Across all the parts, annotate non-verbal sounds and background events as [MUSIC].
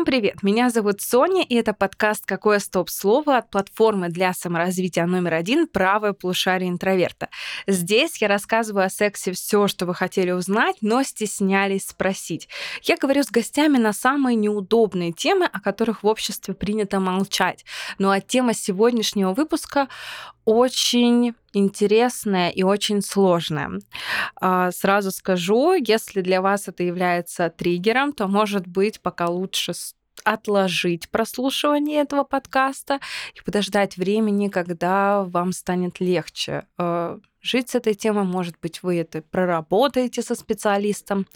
Всем привет! Меня зовут Соня, и это подкаст «Какое стоп-слово» от платформы для саморазвития номер один «Правое полушарие интроверта». Здесь я рассказываю о сексе все, что вы хотели узнать, но стеснялись спросить. Я говорю с гостями на самые неудобные темы, о которых в обществе принято молчать. Ну а тема сегодняшнего выпуска очень интересная и очень сложная. А, сразу скажу, если для вас это является триггером, то, может быть, пока лучше отложить прослушивание этого подкаста и подождать времени, когда вам станет легче а, жить с этой темой. Может быть, вы это проработаете со специалистом,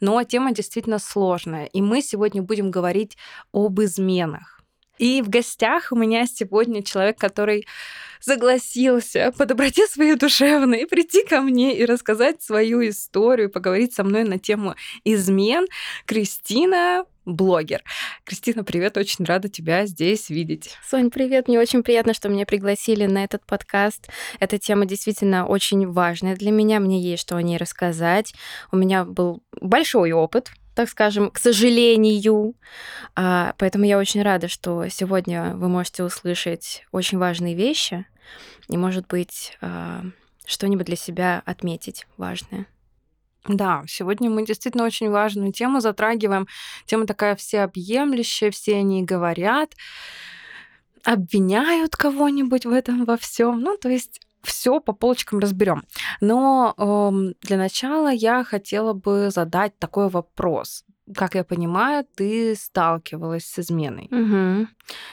но тема действительно сложная. И мы сегодня будем говорить об изменах. И в гостях у меня сегодня человек, который согласился по доброте своей душевной прийти ко мне и рассказать свою историю, поговорить со мной на тему измен. Кристина блогер. Кристина, привет, очень рада тебя здесь видеть. Сонь, привет, мне очень приятно, что меня пригласили на этот подкаст. Эта тема действительно очень важная для меня, мне есть что о ней рассказать. У меня был большой опыт так скажем, к сожалению. А, поэтому я очень рада, что сегодня вы можете услышать очень важные вещи и, может быть, а, что-нибудь для себя отметить важное. Да, сегодня мы действительно очень важную тему затрагиваем. Тема такая всеобъемлющая, все они говорят, обвиняют кого-нибудь в этом во всем. Ну, то есть все по полочкам разберем. Но э, для начала я хотела бы задать такой вопрос. Как я понимаю, ты сталкивалась с изменой. Угу.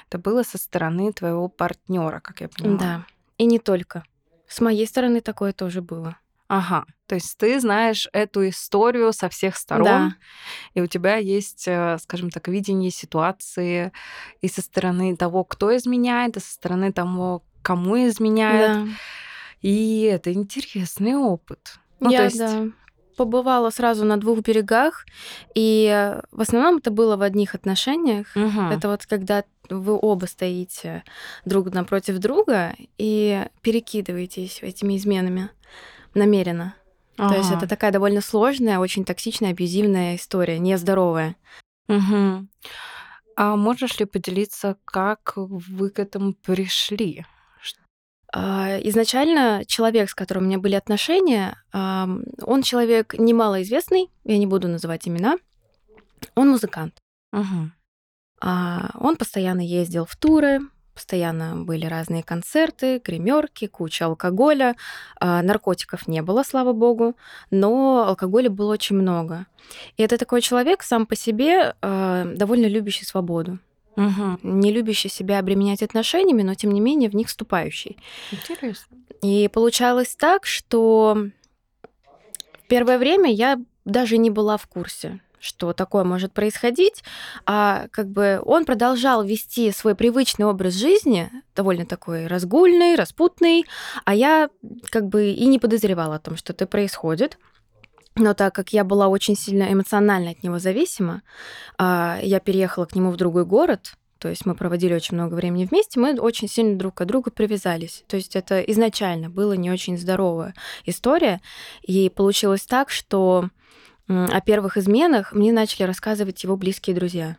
Это было со стороны твоего партнера, как я понимаю. Да. И не только. С моей стороны такое тоже было. Ага, то есть ты знаешь эту историю со всех сторон, да. и у тебя есть, э, скажем так, видение ситуации и со стороны того, кто изменяет, и со стороны того, кому изменяют. Да. И это интересный опыт. Ну, Я, то есть... да, побывала сразу на двух берегах, и в основном это было в одних отношениях. Угу. Это вот когда вы оба стоите друг напротив друга и перекидываетесь этими изменами намеренно. Ага. То есть это такая довольно сложная, очень токсичная, абьюзивная история, нездоровая. Угу. А можешь ли поделиться, как вы к этому пришли? А, изначально человек, с которым у меня были отношения, он человек немалоизвестный, я не буду называть имена, он музыкант. Угу. Он постоянно ездил в туры, постоянно были разные концерты, гримерки, куча алкоголя. А, наркотиков не было, слава богу, но алкоголя было очень много. И это такой человек сам по себе довольно любящий свободу угу. не любящий себя обременять отношениями, но тем не менее в них вступающий. Интересно. И получалось так, что в первое время я даже не была в курсе что такое может происходить, а как бы он продолжал вести свой привычный образ жизни, довольно такой разгульный, распутный, а я как бы и не подозревала о том, что это происходит. Но так как я была очень сильно эмоционально от него зависима, а, я переехала к нему в другой город, то есть мы проводили очень много времени вместе, мы очень сильно друг к другу привязались. То есть это изначально было не очень здоровая история. И получилось так, что о первых изменах мне начали рассказывать его близкие друзья.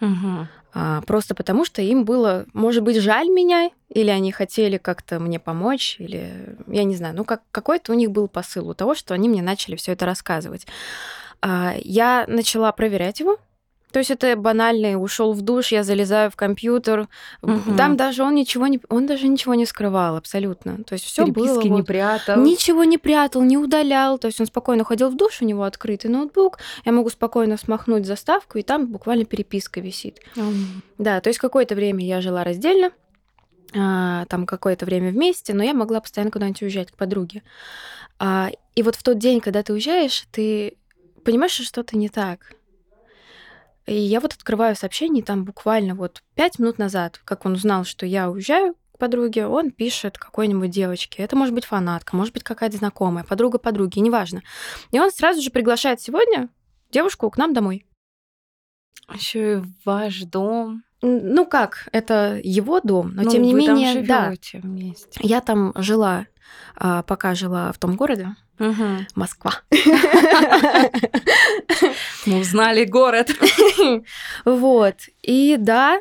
Угу. А, просто потому, что им было, может быть, жаль меня, или они хотели как-то мне помочь, или я не знаю, ну как, какой-то у них был посыл у того, что они мне начали все это рассказывать. А, я начала проверять его, то есть это банальный, ушел в душ, я залезаю в компьютер. Угу. Там даже он ничего не, он даже ничего не скрывал абсолютно. То есть все было. не вот, прятал. Ничего не прятал, не удалял. То есть он спокойно ходил в душ, у него открытый ноутбук. Я могу спокойно смахнуть заставку, и там буквально переписка висит. Угу. Да, то есть какое-то время я жила раздельно, а, там какое-то время вместе, но я могла постоянно куда-нибудь уезжать к подруге. А, и вот в тот день, когда ты уезжаешь, ты понимаешь, что что-то не так и я вот открываю сообщение, там буквально вот пять минут назад, как он узнал, что я уезжаю к подруге, он пишет какой-нибудь девочке. Это может быть фанатка, может быть какая-то знакомая, подруга подруги, неважно. И он сразу же приглашает сегодня девушку к нам домой. Еще и ваш дом. Ну как, это его дом, но ну, тем не менее, да, вместе. Я там жила, а, пока жила в том городе, Угу. Москва. [LAUGHS] Мы узнали город. Вот. И да,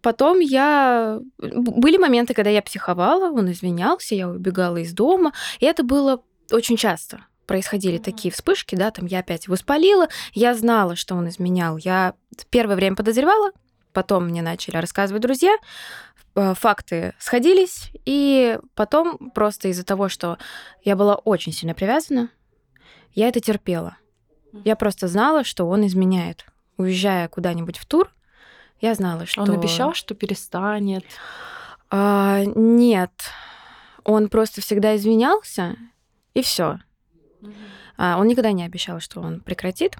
потом я... Были моменты, когда я психовала, он извинялся, я убегала из дома. И это было очень часто происходили mm-hmm. такие вспышки, да, там я опять воспалила, я знала, что он изменял. Я первое время подозревала, потом мне начали рассказывать друзья, факты сходились, и потом просто из-за того, что я была очень сильно привязана, я это терпела. Я просто знала, что он изменяет. Уезжая куда-нибудь в тур, я знала, что... Он обещал, что перестанет? А, нет. Он просто всегда извинялся, и все. А, он никогда не обещал, что он прекратит.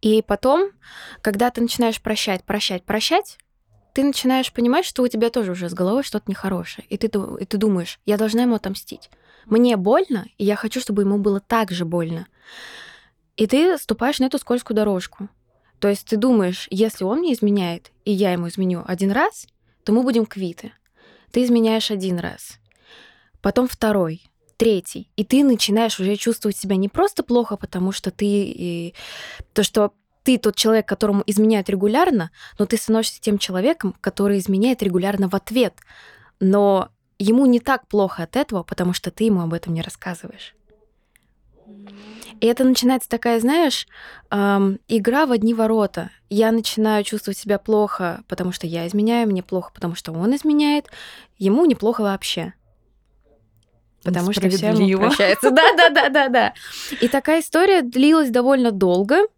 И потом, когда ты начинаешь прощать, прощать, прощать, ты начинаешь понимать, что у тебя тоже уже с головой что-то нехорошее. И ты, и ты думаешь, я должна ему отомстить. Мне больно, и я хочу, чтобы ему было так же больно. И ты ступаешь на эту скользкую дорожку. То есть ты думаешь, если он мне изменяет, и я ему изменю один раз, то мы будем квиты. Ты изменяешь один раз, потом второй, третий, и ты начинаешь уже чувствовать себя не просто плохо, потому что ты и то, что ты тот человек, которому изменяют регулярно, но ты становишься тем человеком, который изменяет регулярно в ответ. Но ему не так плохо от этого, потому что ты ему об этом не рассказываешь. И это начинается такая, знаешь, эм, игра в одни ворота. Я начинаю чувствовать себя плохо, потому что я изменяю, мне плохо, потому что он изменяет, ему неплохо вообще. Потому что все прощаются. Да, да, да, да, да. И такая история длилась довольно долго.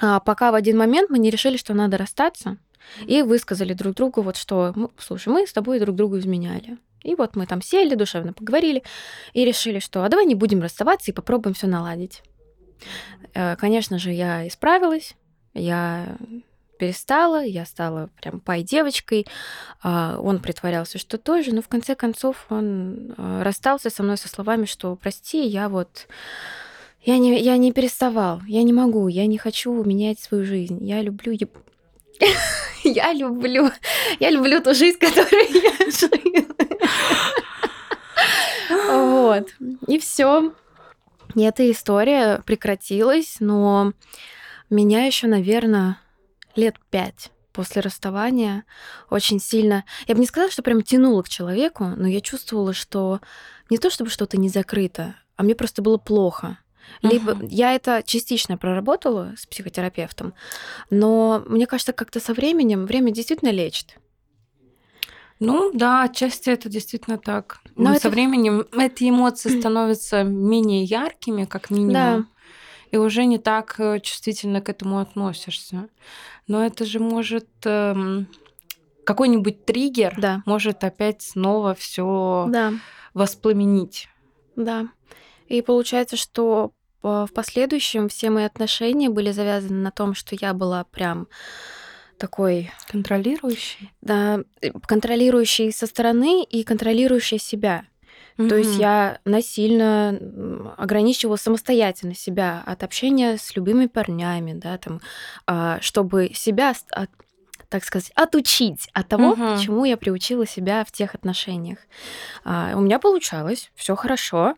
А, пока в один момент мы не решили, что надо расстаться, и высказали друг другу вот что, слушай, мы с тобой друг другу изменяли. И вот мы там сели, душевно поговорили и решили, что а давай не будем расставаться и попробуем все наладить. Э, конечно же, я исправилась, я перестала, я стала прям пай-девочкой. А, он притворялся, что тоже, но в конце концов он э, расстался со мной со словами, что прости, я вот я не, я не переставал, я не могу, я не хочу менять свою жизнь. Я люблю [LAUGHS] Я люблю, я люблю ту жизнь, [LAUGHS] которую я жила. Вот. И все. И эта история прекратилась, но меня еще, наверное, лет пять после расставания очень сильно... Я бы не сказала, что прям тянула к человеку, но я чувствовала, что не то чтобы что-то не закрыто, а мне просто было плохо. Либо uh-huh. я это частично проработала с психотерапевтом, но мне кажется, как-то со временем время действительно лечит. Ну да, отчасти это действительно так. Но, это... со временем эти эмоции становятся менее яркими, как минимум. Да. И уже не так э, чувствительно к этому относишься. Но это же может эм, какой-нибудь триггер да. может опять снова все да. воспламенить. Да. И получается, что в последующем все мои отношения были завязаны на том, что я была прям такой... Контролирующий? Да, э, контролирующий со стороны и контролирующий себя. Mm-hmm. То есть я насильно ограничивала самостоятельно себя от общения с любыми парнями, да, там, а, чтобы себя, так сказать, отучить от того, mm-hmm. чему я приучила себя в тех отношениях. А, у меня получалось, все хорошо,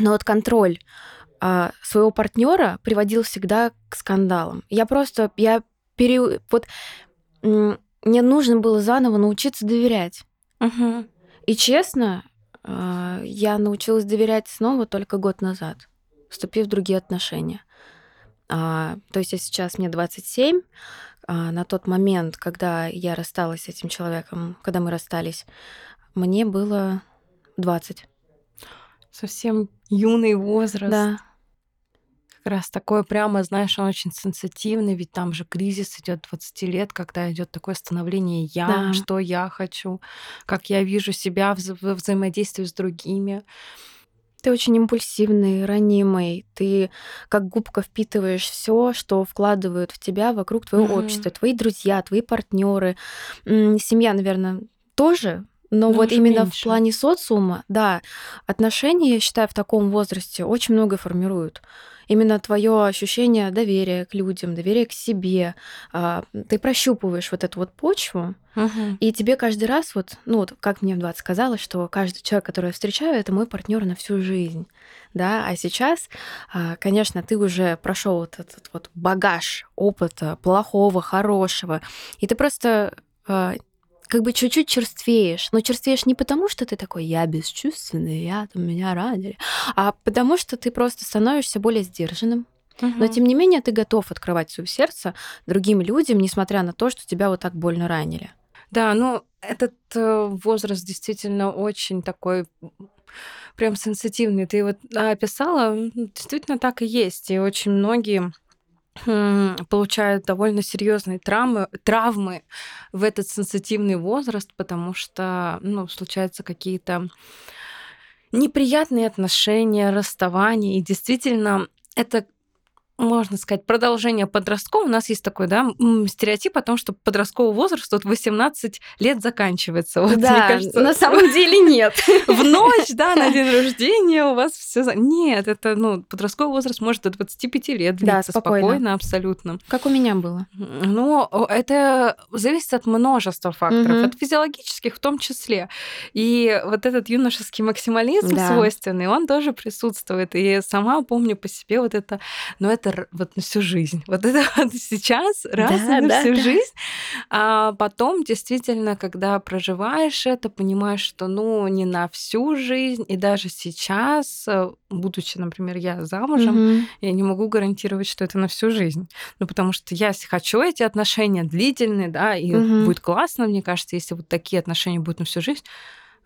но вот контроль а, своего партнера приводил всегда к скандалам. Я просто, я пере... Вот мне нужно было заново научиться доверять. Угу. И честно, а, я научилась доверять снова только год назад, вступив в другие отношения. А, то есть я сейчас мне 27, а, на тот момент, когда я рассталась с этим человеком, когда мы расстались, мне было 20. Совсем юный возраст. Да раз такое прямо, знаешь, он очень сенситивный, ведь там же кризис идет 20 лет, когда идет такое становление я, да. что я хочу, как я вижу себя в, в взаимодействии с другими. Ты очень импульсивный, ранимый. Ты как губка впитываешь все, что вкладывают в тебя вокруг твоего mm-hmm. общества, твои друзья, твои партнеры, семья, наверное, тоже Но Ну, вот именно в меньше. плане социума, да, отношения, я считаю, в таком возрасте очень многое формируют. Именно твое ощущение доверия к людям, доверия к себе. А, Ты прощупываешь вот эту вот почву, Мгм. и тебе каждый раз вот, ну вот как мне в 20 казалось, что каждый человек, которого я встречаю, это мой партнер на всю жизнь, да, а сейчас, а, конечно, ты уже прошел вот этот вот багаж опыта плохого, хорошего, и ты просто а, как бы чуть-чуть черствеешь, но черствеешь не потому, что ты такой, я бесчувственный, я там меня ранили, а потому что ты просто становишься более сдержанным, но Мгм. тем не менее ты готов открывать свое сердце другим людям, несмотря на то, что тебя вот так больно ранили. Да, ну этот э, возраст действительно очень такой прям сенситивный. Ты вот описала, действительно так и есть. И очень многие получают довольно серьезные травмы, травмы в этот сенситивный возраст, потому что ну, случаются какие-то неприятные отношения, расставания. И действительно, это можно сказать, продолжение подростков. У нас есть такой, да, стереотип о том, что подростковый возраст от 18 лет заканчивается. Вот, мне да, кажется, на самом деле нет. [LAUGHS] в ночь, да, на день [LAUGHS] рождения у вас все... Нет, это, ну, подростковый возраст может до 25 лет Да, длиться спокойно. спокойно, абсолютно. Как у меня было. Но это зависит от множества факторов, от физиологических в том числе. И вот этот юношеский максимализм Да. свойственный, он тоже присутствует. И сама помню по себе вот это, но это р- вот на всю жизнь. Вот это [LAUGHS] вот сейчас, раз Да, на да, всю да. жизнь. А потом действительно, когда проживаешь это, понимаешь, что ну не на всю жизнь, и даже сейчас, э, будучи, например, я замужем, Мгм. я не могу гарантировать, что это на всю жизнь. Ну, потому что я хочу эти отношения длительные, да, и Мгм. будет классно, мне кажется, если вот такие отношения будут на всю жизнь.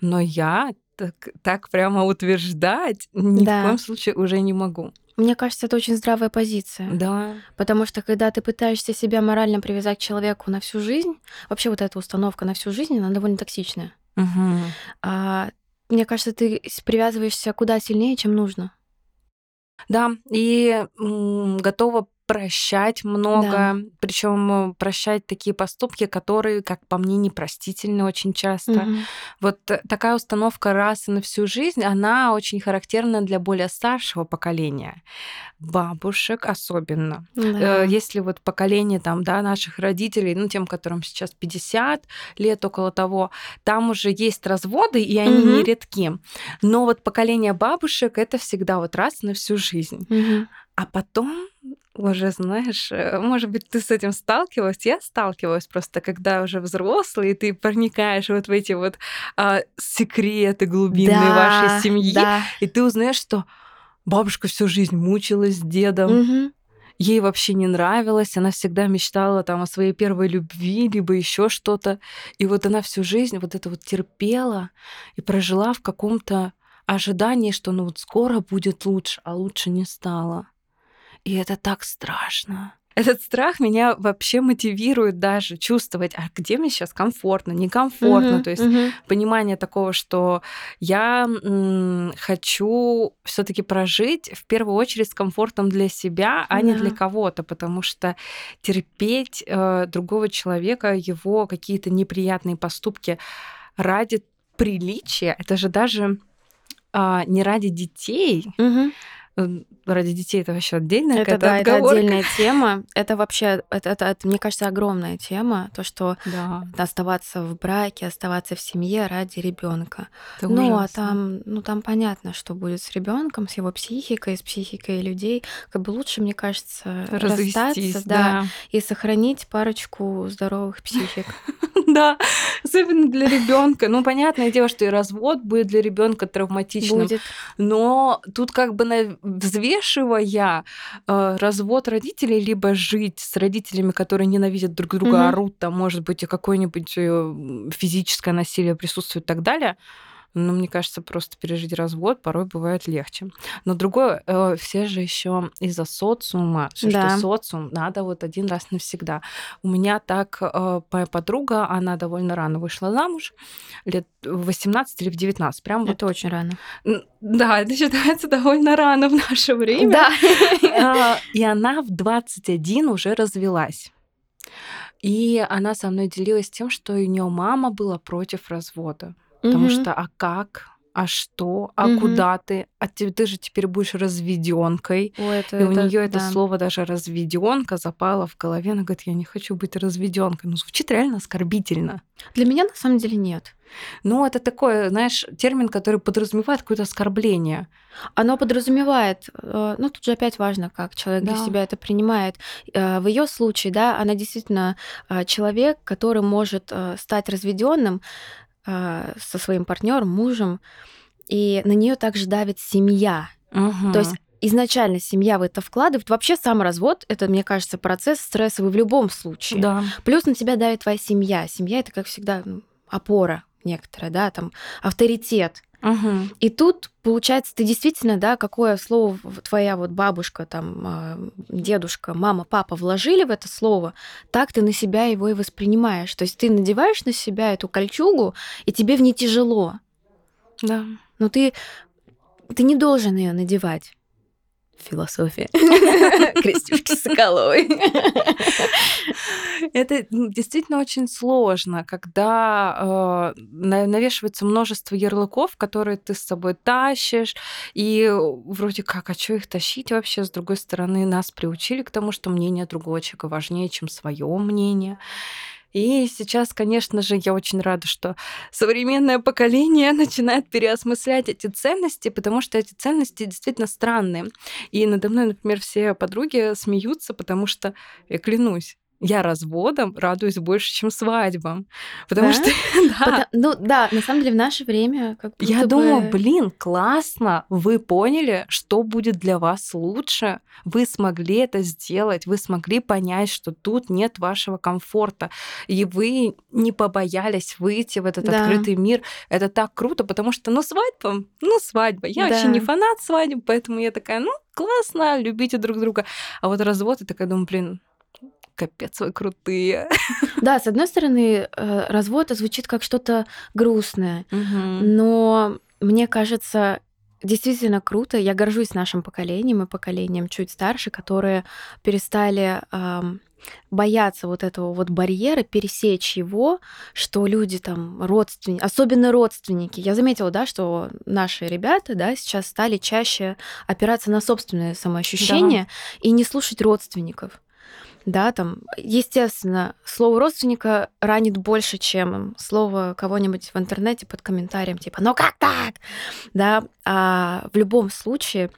Но я так, так прямо утверждать ни Да. в коем случае уже не могу. Мне кажется, это очень здравая позиция. Да. Потому что когда ты пытаешься себя морально привязать к человеку на всю жизнь, вообще вот эта установка на всю жизнь, она довольно токсичная. Мгм. А, мне кажется, ты привязываешься куда сильнее, чем нужно. Да, и м, готова прощать много, причем прощать такие поступки, которые, как по мне, непростительны очень часто. Мгм. Вот э, такая установка раз и на всю жизнь, она очень характерна для более старшего поколения, бабушек особенно. Да. Э, Если вот поколение там, да, наших родителей, ну, тем, которым сейчас 50 лет, около того, там уже есть разводы, и они Мгм. нередки. Но вот поколение бабушек это всегда вот раз на всю жизнь. Мгм. А потом уже, знаешь, э, может быть, ты с этим сталкивалась. Я сталкивалась просто, когда уже взрослый, и ты проникаешь вот в эти вот а, секреты глубинные Да, вашей семьи, Да. и ты узнаешь, что бабушка всю жизнь мучилась с дедом, Мгм. ей вообще не нравилось, она всегда мечтала там о своей первой любви, либо еще что-то. И вот она всю жизнь вот это вот терпела и прожила в каком-то ожидании, что ну вот скоро будет лучше, а лучше не стало. И это так страшно. Этот страх меня вообще мотивирует даже чувствовать, а где мне сейчас комфортно, некомфортно. Мгм. То есть Мгм. понимание такого, что я м, хочу все-таки прожить в первую очередь с комфортом для себя, а не Да. для кого-то, потому что терпеть э, другого человека, его какие-то неприятные поступки ради приличия, это же даже а, не ради детей. Мгм. Ради детей это вообще отдельная Это да, это отдельная тема. Это вообще, это, это, это, мне кажется, огромная тема. То, что Да, оставаться в браке, оставаться в семье ради ребенка. Ну, а там, ну, там понятно, что будет с ребенком, с его психикой, с психикой людей. Как бы лучше, мне кажется, развестись, расстаться, да, да. и сохранить парочку здоровых психик. [LAUGHS] Да, особенно для ребенка. Ну, понятное дело, что и развод будет для ребенка травматичным. Будет. Но тут как бы на- взвешивая э, развод родителей, либо жить с родителями, которые ненавидят друг друга, Мгм. орут, там, может быть, и какое-нибудь э, физическое насилие присутствует и так далее, ну, мне кажется, просто пережить развод порой бывает легче. Но другое, э, все же еще из-за социума, Да. что социум надо вот один раз навсегда. У меня так э, моя подруга, она довольно рано вышла замуж, лет в 18 или в 19, прям вот Это очень рано. Да, это считается [LAUGHS] довольно рано в наше время. Да. А, И она в 21 уже развелась. И она со мной делилась тем, что у нее мама была против развода. Потому Мгм. что а как? А что? А Мгм. куда ты? А ты, ты же теперь будешь разведенкой. Ой, это, И у это- нее это да. слово даже разведенка запало в голове. Она говорит, я не хочу быть разведенкой. Ну, звучит реально оскорбительно. Для меня на самом деле нет. Ну, это такой, знаешь, термин, который подразумевает какое-то оскорбление. Оно подразумевает, э, ну тут же опять важно, как человек для Да. себя это принимает. Э, В ее случае, да, она действительно э, человек, который может стать разведенным э, со своим партнером, мужем, и на нее также давит семья. Мгм. То есть изначально семья в это вкладывает. Вообще сам развод это, мне кажется, процесс стрессовый в любом случае. Да. Плюс на тебя давит твоя семья. Семья это, как всегда, ну, опора некоторая, да, там авторитет. Мгм. И тут, получается, ты действительно, да, какое слово твоя вот бабушка, там, а, дедушка, мама, папа вложили в это слово, так ты на себя его и воспринимаешь. То есть ты надеваешь на себя эту кольчугу, и тебе в ней тяжело. Да. Но ты, ты не должен ее надевать. Философия. [LAUGHS] Крестюшки Соколовой. [LAUGHS] Это м, действительно очень сложно, когда э, на- навешивается множество ярлыков, которые ты с собой тащишь, и вроде как, а что их тащить вообще? С другой стороны, нас приучили к тому, что мнение другого человека важнее, чем свое мнение. И сейчас, конечно же, я очень рада, что современное поколение [LAUGHS] начинает переосмыслять эти ценности, потому что эти ценности действительно странные. И надо мной, например, все подруги смеются, потому что, я клянусь, я разводом радуюсь больше, чем свадьбам. Потому Да? что, [LAUGHS] да, Пота- Ну да, на самом деле в наше время как будто я бы- думаю, блин, классно, вы поняли, что будет для вас лучше, вы смогли это сделать, вы смогли понять, что тут нет вашего комфорта, и вы не побоялись выйти в этот Да. открытый мир. Это так круто, потому что, ну, свадьба, ну, свадьба. Я вообще Да. не фанат свадеб, поэтому я такая, ну, классно, любите друг друга. А вот развод, я такая думаю, блин, капец, вы крутые. [LAUGHS] Да, с одной стороны, э, развод это звучит как что-то грустное, но мне кажется, действительно круто. Я горжусь нашим поколением и поколением чуть старше, которые перестали бояться вот этого вот барьера, пересечь его, что люди там родственники, особенно родственники. Я заметила, да, что наши ребята, да, сейчас стали чаще опираться на собственное самоощущение и не слушать родственников. Да, там, естественно, слово родственника ранит больше, чем слово кого-нибудь в интернете под комментарием, типа, ну как так? Да, а в любом случае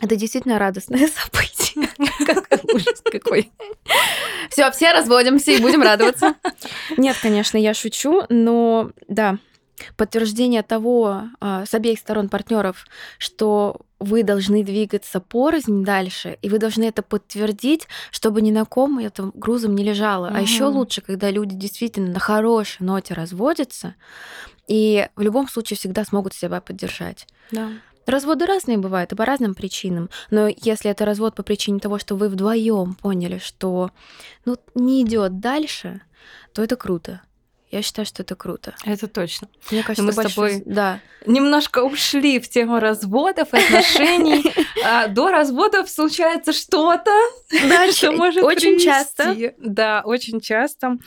это действительно радостное [LAUGHS] событие. [LAUGHS] Какой ужас какой. Все, все разводимся и будем радоваться. Нет, конечно, я шучу, но да, подтверждение того а, с обеих сторон партнеров, что вы должны двигаться порознь дальше, и вы должны это подтвердить, чтобы ни на ком это грузом не лежало. А еще лучше, когда люди действительно на хорошей ноте разводятся, и в любом случае всегда смогут себя поддержать. Да. Разводы разные бывают и по разным причинам, но если это развод по причине того, что вы вдвоем поняли, что ну, не идет дальше, то это круто. Я считаю, что это круто. Это точно. Мне кажется, мы с тобой Да. Немножко ушли в тему разводов и отношений. [LAUGHS] А До разводов случается что-то, [LAUGHS] что может очень часто. Да, очень часто.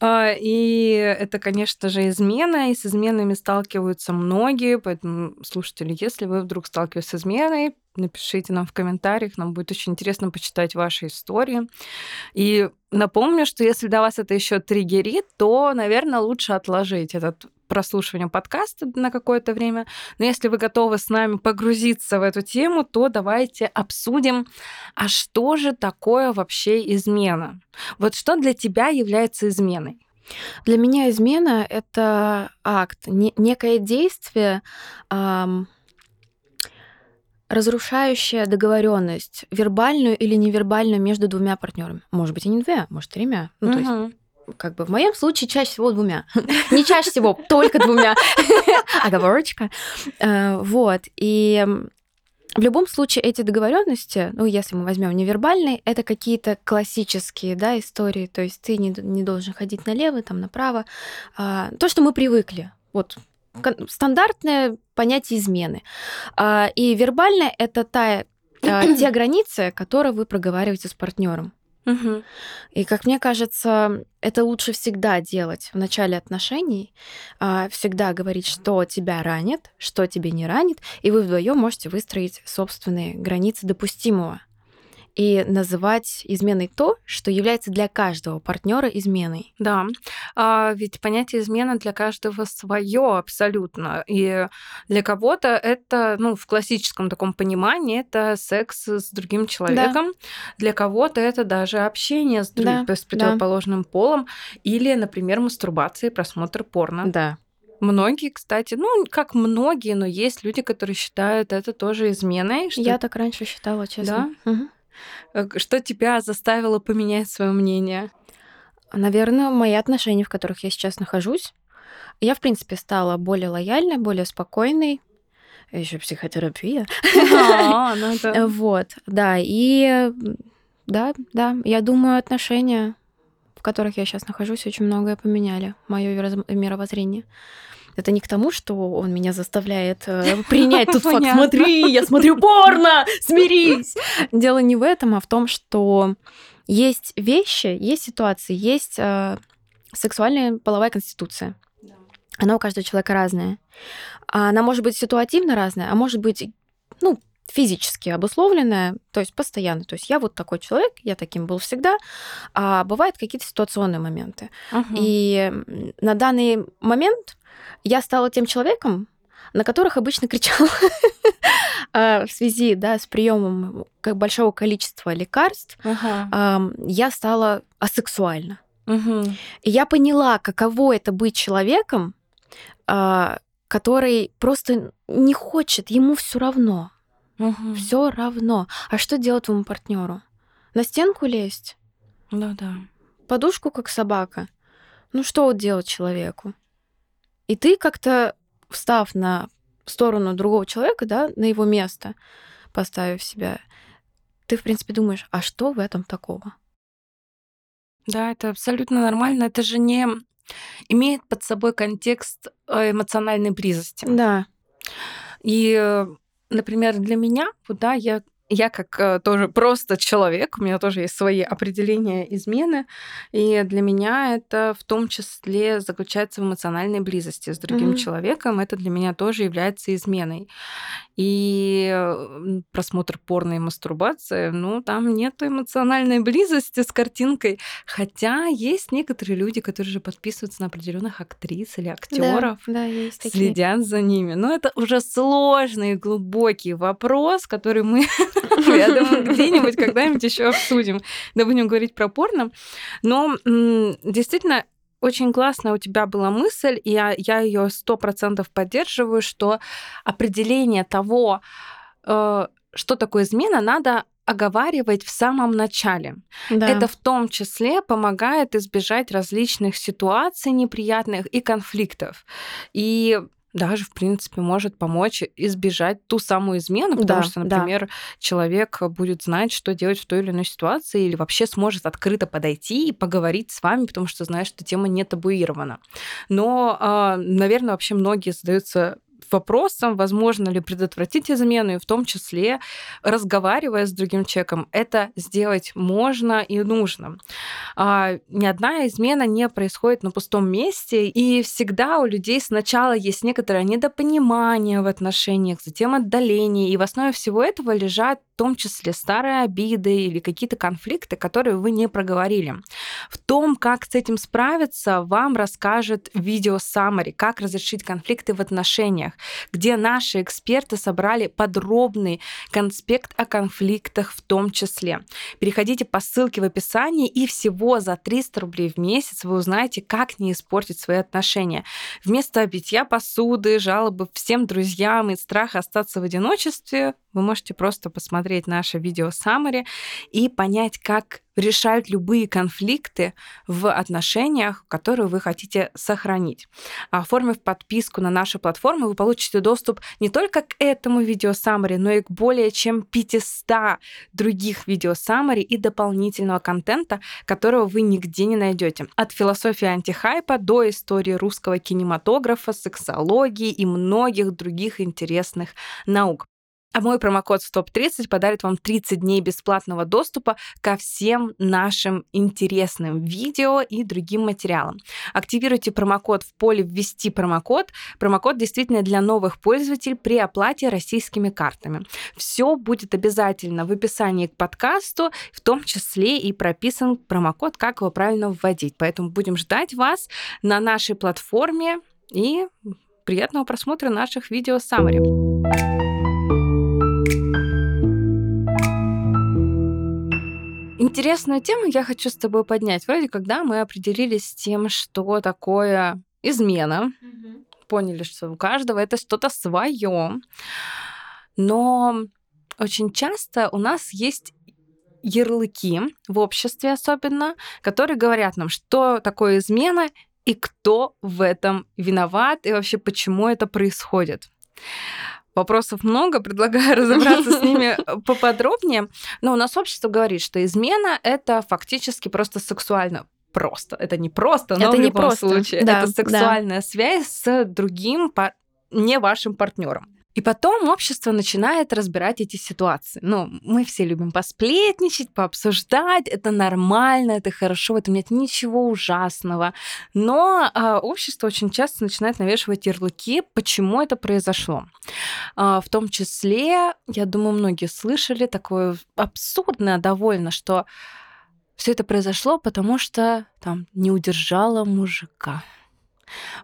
А, И это, конечно же, измена, и с изменами сталкиваются многие, поэтому, слушатели, если вы вдруг сталкиваетесь с изменой, напишите нам в комментариях, нам будет очень интересно почитать ваши истории. И напомню, что если до вас это еще триггерит, то, наверное, лучше отложить этот прослушивание подкаста на какое-то время. Но если вы готовы с нами погрузиться в эту тему, то давайте обсудим, а что же такое вообще измена? Вот что для тебя является изменой? Для меня измена — это акт, не- некое действие, ам, разрушающее договоренность, вербальную или невербальную между двумя партнерами. Может быть, и не двумя, может, тремя. Ну, то есть. Как бы в моем случае чаще всего двумя. [LAUGHS] Не чаще всего, только двумя. [LAUGHS] Оговорочка. Э, Вот. И в любом случае эти договоренности, ну, если мы возьмем невербальные, это какие-то классические, да, истории. То есть ты не, не должен ходить налево, там, направо. А, То, что мы привыкли. Вот стандартное понятие измены. А, И вербальное это та, а, те [CLEARS THROAT] границы, которые вы проговариваете с партнером. Угу. И, как мне кажется, это лучше всегда делать в начале отношений, а, всегда говорить, что тебя ранит, что тебе не ранит, и вы вдвоем можете выстроить собственные границы допустимого и называть изменой то, что является для каждого партнера изменой. Да, а ведь понятие измена для каждого свое абсолютно. И для кого-то это, ну, в классическом таком понимании, это секс с другим человеком. Да. Для кого-то это даже общение с, друг... да, с противоположным да. полом или, например, мастурбация и просмотр порно. Да. Многие, кстати, ну, как многие, но есть люди, которые считают это тоже изменой. Что... Я так раньше считала, честно. Да? Угу. Э, что тебя заставило поменять свое мнение? Наверное, мои отношения, в которых я сейчас нахожусь. Я, в принципе, стала более лояльной, более спокойной. Еще психотерапия. А, ну. [LAUGHS] Вот, да. И да, да, я думаю, отношения, в которых я сейчас нахожусь, очень многое поменяли. Мое мировоззрение. Это не к тому, что он меня заставляет э, [LAUGHS] принять тут факт. Смотри, я смотрю порно, смирись. [LAUGHS] Дело не в этом, а в том, что есть вещи, есть ситуации, есть э, сексуальная половая конституция. Она у каждого человека разная. Она может быть ситуативно разная, а может быть, ну, физически обусловленная, то есть постоянно. То есть я вот такой человек, я таким был всегда, а бывают какие-то ситуационные моменты. Uh-huh. И на данный момент я стала тем человеком, на которых обычно кричала [LAUGHS] а, в связи да, с приемом большого количества лекарств, я стала асексуальна. И я поняла, каково это быть человеком, а, который просто не хочет, ему все равно. Все равно. А что делать твоему партнеру? На стенку лезть? Ну да. Подушку, как собака. Ну что вот делать человеку? И ты как-то, встав на сторону другого человека, да, на его место, поставив себя, ты, в принципе, думаешь, а что в этом такого? Да, это абсолютно нормально. Это же не имеет под собой контекст э, эмоциональной близости. Да. И, э, например, для меня, вот, да, я я как э, тоже просто человек, у меня тоже есть свои определения измены, и для меня это в том числе заключается в эмоциональной близости с другим mm-hmm. человеком. Это для меня тоже является изменой. И просмотр порно и мастурбации, ну, там нет эмоциональной [LAUGHS] близости с картинкой. Хотя есть некоторые люди, которые же подписываются на определенных актрис или актеров, да, да, есть следят за ними. Но это уже сложный глубокий вопрос, который мы, [LAUGHS] [LAUGHS] я думаю, где-нибудь когда-нибудь еще обсудим. Да будем говорить про порно. Но действительно, очень классная у тебя была мысль, и я, я ее сто процентов поддерживаю, что определение того, э, что такое измена, надо оговаривать в самом начале. Да. Это в том числе помогает избежать различных ситуаций неприятных и конфликтов. И даже, в принципе, может помочь избежать ту самую измену, потому да, что, например, да. человек будет знать, что делать в той или иной ситуации, или вообще сможет открыто подойти и поговорить с вами, потому что знает, что тема не табуирована. Но, а, наверное, вообще многие задаются вопросом, возможно ли предотвратить измену, и в том числе, разговаривая с другим человеком, это сделать можно и нужно. А, ни одна измена не происходит на пустом месте, и всегда у людей сначала есть некоторое недопонимание в отношениях, затем отдаление, и в основе всего этого лежат том числе старые обиды или какие-то конфликты, которые вы не проговорили. В том, как с этим справиться, вам расскажет видео summary, как разрешить конфликты в отношениях, где наши эксперты собрали подробный конспект о конфликтах в том числе. Переходите по ссылке в описании, и всего за 300 рублей в месяц вы узнаете, как не испортить свои отношения. Вместо битья посуды, жалобы всем друзьям и страха остаться в одиночестве, вы можете просто посмотреть наше видео summary и понять, как решают любые конфликты в отношениях, которые вы хотите сохранить. Оформив подписку на нашу платформу, вы получите доступ не только к этому видео summary, но и к более чем 500 других видео summary и дополнительного контента, которого вы нигде не найдете. От философии антихайпа до истории русского кинематографа, сексологии и многих других интересных наук. А мой промокод STOP30 подарит вам 30 дней бесплатного доступа ко всем нашим интересным видео и другим материалам. Активируйте промокод в поле «Ввести промокод». Промокод действительно для новых пользователей при оплате российскими картами. Все будет обязательно в описании к подкасту, в том числе и прописан промокод, как его правильно вводить. Поэтому будем ждать вас на нашей платформе и приятного просмотра наших видео Интересную тему я хочу с тобой поднять. Вроде когда мы определились с тем, что такое измена, угу. поняли, что у каждого это что-то свое. Но очень часто у нас есть ярлыки в обществе особенно, которые говорят нам, что такое измена и кто в этом виноват и вообще почему это происходит. Вопросов много, [LAUGHS] предлагаю разобраться с ними [LAUGHS] поподробнее. Но у нас общество говорит, что измена это фактически просто сексуально просто. Это не просто, но это в любом не просто. случае. Да, это сексуальная да. связь с другим, не вашим партнером. И потом общество начинает разбирать эти ситуации. Ну, мы все любим посплетничать, пообсуждать, это нормально, это хорошо, в этом нет ничего ужасного. Но э, общество очень часто начинает навешивать ярлыки, почему это произошло. Э, в том числе, я думаю, многие слышали такое абсурдное довольно, что все это произошло, потому что там не удержала мужика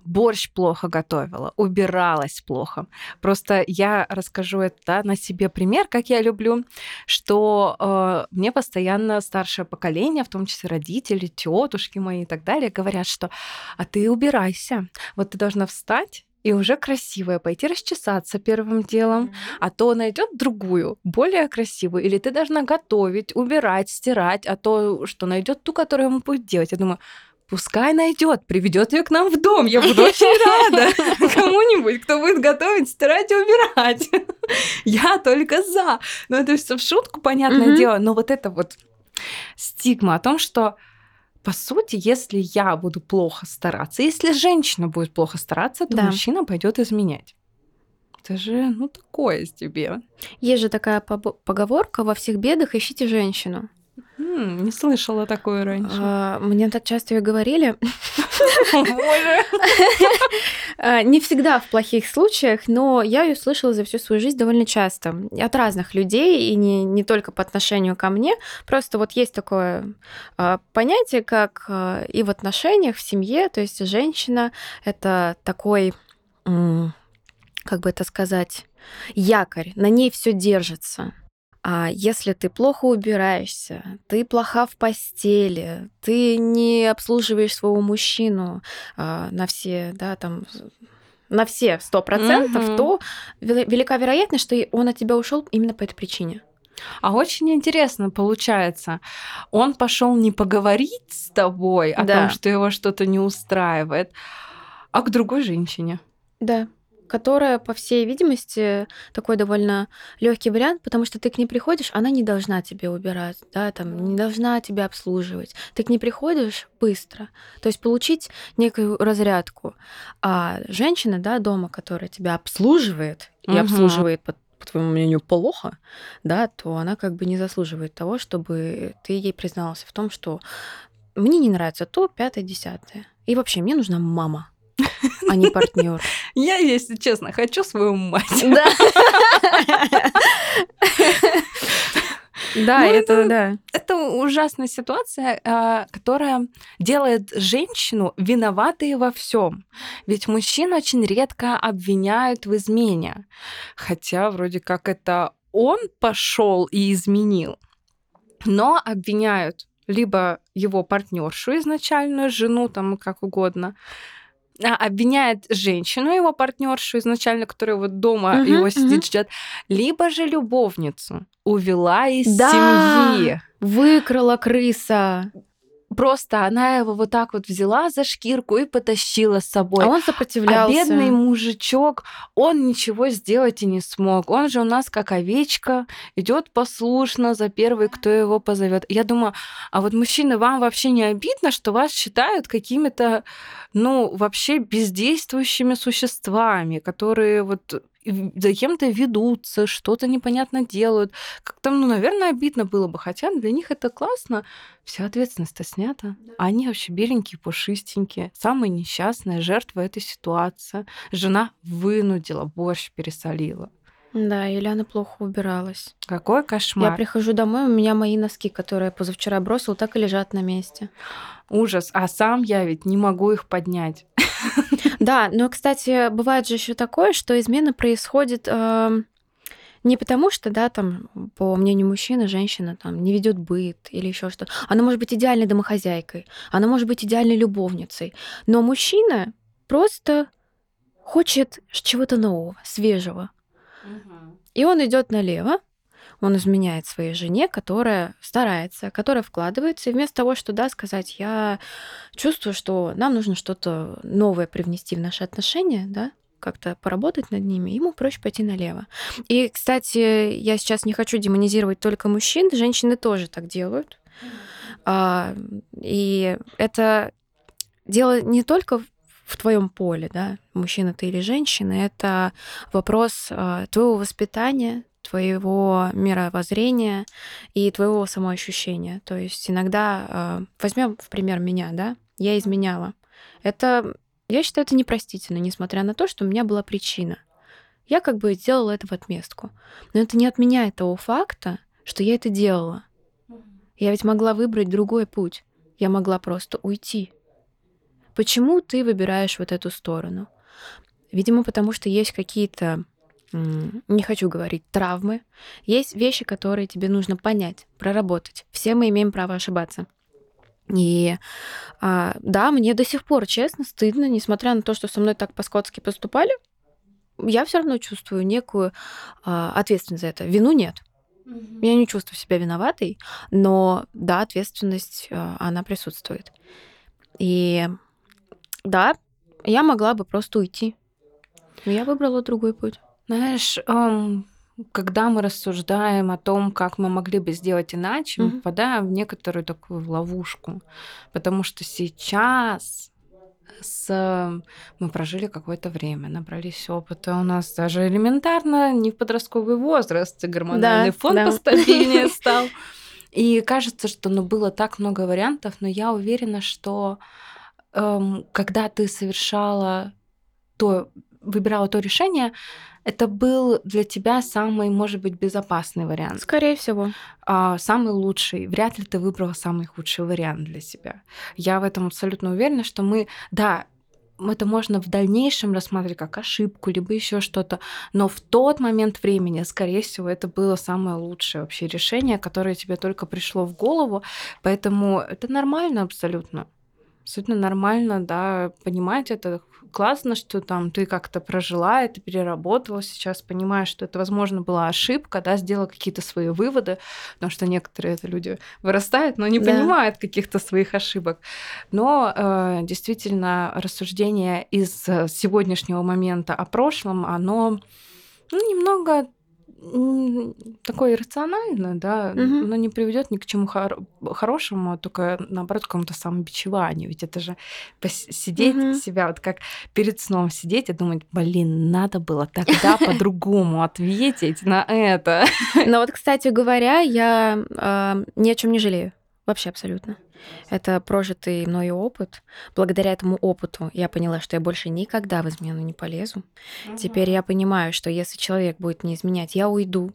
борщ плохо готовила, убиралась плохо. Просто я расскажу это на себе пример, как я люблю, что э, мне постоянно старшее поколение, в том числе родители, тетушки мои и так далее, говорят, что а ты убирайся, вот ты должна встать и уже красивая, пойти расчесаться первым делом, а то найдет другую, более красивую, или ты должна готовить, убирать, стирать, а то что найдет ту, которую ему будет делать. Я думаю, Пускай найдет, приведет ее к нам в дом. Я буду очень [LAUGHS] рада кому-нибудь, кто будет готовить, стирать и убирать. [LAUGHS] Я только за. Ну, это все в шутку, понятное дело. Но вот это вот стигма о том, что по сути, если я буду плохо стараться, если женщина будет плохо стараться, то да. мужчина пойдет изменять. Это же, ну, такое тебе. Есть же такая поговорка: во всех бедах ищите женщину. Не слышала такое раньше. А, мне так часто ее говорили. [LAUGHS] А, не всегда в плохих случаях, но я ее слышала за всю свою жизнь довольно часто. От разных людей, и не, не только по отношению ко мне. Просто вот есть такое а, понятие, как и в отношениях, в семье, то есть женщина — это такой, как бы это сказать, якорь, на ней все держится. А если ты плохо убираешься, ты плоха в постели, ты не обслуживаешь своего мужчину а, на все, да, там на все сто процентов, угу. то велика вероятность, что он от тебя ушел именно по этой причине. А очень интересно получается, он пошел не поговорить с тобой о да. том, что его что-то не устраивает, а к другой женщине. Да которая, по всей видимости, такой довольно легкий вариант, потому что ты к ней приходишь, она не должна тебе убирать, да, там, не должна тебя обслуживать. Ты к ней приходишь быстро, то есть получить некую разрядку. А женщина, да, дома, которая тебя обслуживает и угу. обслуживает по, по твоему мнению, плохо, да, то она как бы не заслуживает того, чтобы ты ей признался в том, что мне не нравится то, пятое, десятое. И вообще, мне нужна мама а не партнер. [LAUGHS] Я, если честно, хочу свою мать. Да. [LAUGHS] Да, ну, это, да. Это ужасная ситуация, а, которая делает женщину виноватой во всем. Ведь мужчин очень редко обвиняют в измене. Хотя вроде как это он пошел и изменил. Но обвиняют либо его партнершу изначальную, жену, там как угодно, обвиняет женщину, его партнершу изначально, которая вот дома uh-huh, его сидит, uh-huh. ждет, либо же любовницу увела из да, семьи. Выкрала крыса. Просто она его вот так вот взяла за шкирку и потащила с собой. А он сопротивлялся. А бедный мужичок, он ничего сделать и не смог. Он же у нас как овечка, идет послушно за первый, кто его позовет. Я думаю, а вот мужчины, вам вообще не обидно, что вас считают какими-то, ну, вообще бездействующими существами, которые вот за кем-то ведутся, что-то непонятно делают. Как-то, ну, наверное, обидно было бы. Хотя для них это классно. Вся ответственность-то снята. Да. Они вообще беленькие, пушистенькие. Самые несчастные жертвы этой ситуации. Жена вынудила, борщ пересолила. Да, или она плохо убиралась. Какой кошмар. Я прихожу домой, у меня мои носки, которые я позавчера бросил, так и лежат на месте. Ужас. А сам я ведь не могу их поднять. Да, но, кстати, бывает же еще такое, что измена происходит э, не потому, что, да, там, по мнению мужчины, женщина там не ведет быт или еще что-то. Она может быть идеальной домохозяйкой, она может быть идеальной любовницей, но мужчина просто хочет чего-то нового, свежего. И он идет налево, он изменяет своей жене, которая старается, которая вкладывается, и вместо того, что да, сказать, я чувствую, что нам нужно что-то новое привнести в наши отношения, да, как-то поработать над ними, ему проще пойти налево. И, кстати, я сейчас не хочу демонизировать только мужчин, женщины тоже так делают. А, и это дело не только в твоем поле, да, мужчина ты или женщина, это вопрос а, твоего воспитания, твоего мировоззрения и твоего самоощущения. То есть иногда, а, возьмем в пример меня, да, я изменяла. Это, я считаю, это непростительно, несмотря на то, что у меня была причина. Я как бы сделала это в отместку. Но это не отменяет того факта, что я это делала. Я ведь могла выбрать другой путь. Я могла просто уйти. Почему ты выбираешь вот эту сторону? Видимо, потому что есть какие-то, не хочу говорить, травмы. Есть вещи, которые тебе нужно понять, проработать. Все мы имеем право ошибаться. И а, да, мне до сих пор, честно, стыдно, несмотря на то, что со мной так по-скотски поступали, я все равно чувствую некую а, ответственность за это. Вину нет. Я не чувствую себя виноватой, но да, ответственность, а, она присутствует. И да, я могла бы просто уйти. Но я выбрала другой путь. Знаешь, эм, когда мы рассуждаем о том, как мы могли бы сделать иначе, mm-hmm. мы попадаем в некоторую такую ловушку. Потому что сейчас с... мы прожили какое-то время, набрались опыта. У нас даже элементарно не в подростковый возраст, гормональный да, фон да. постабильнее [LAUGHS] стал. И кажется, что ну, было так много вариантов, но я уверена, что эм, когда ты совершала то, выбирала то решение, это был для тебя самый, может быть, безопасный вариант. Скорее всего. А, самый лучший. Вряд ли ты выбрала самый худший вариант для себя. Я в этом абсолютно уверена, что мы, да, это можно в дальнейшем рассматривать как ошибку, либо еще что-то, но в тот момент времени, скорее всего, это было самое лучшее вообще решение, которое тебе только пришло в голову, поэтому это нормально абсолютно абсолютно нормально, да, понимать это. Классно, что там ты как-то прожила это, переработала, сейчас понимаешь, что это, возможно, была ошибка, да, сделала какие-то свои выводы, потому что некоторые это люди вырастают, но не да. понимают каких-то своих ошибок. Но э, действительно рассуждение из э, сегодняшнего момента о прошлом, оно ну, немного такое иррациональное, да, угу. но не приведет ни к чему хор- хорошему, а только наоборот к какому-то самобичеванию. Ведь это же сидеть угу. себя вот как перед сном сидеть и думать, блин, надо было тогда [LAUGHS] по-другому ответить на это. Но вот, кстати говоря, я э, ни о чем не жалею. Вообще абсолютно. Это прожитый мною опыт. Благодаря этому опыту я поняла, что я больше никогда в измену не полезу. Угу. Теперь я понимаю, что если человек будет не изменять, я уйду.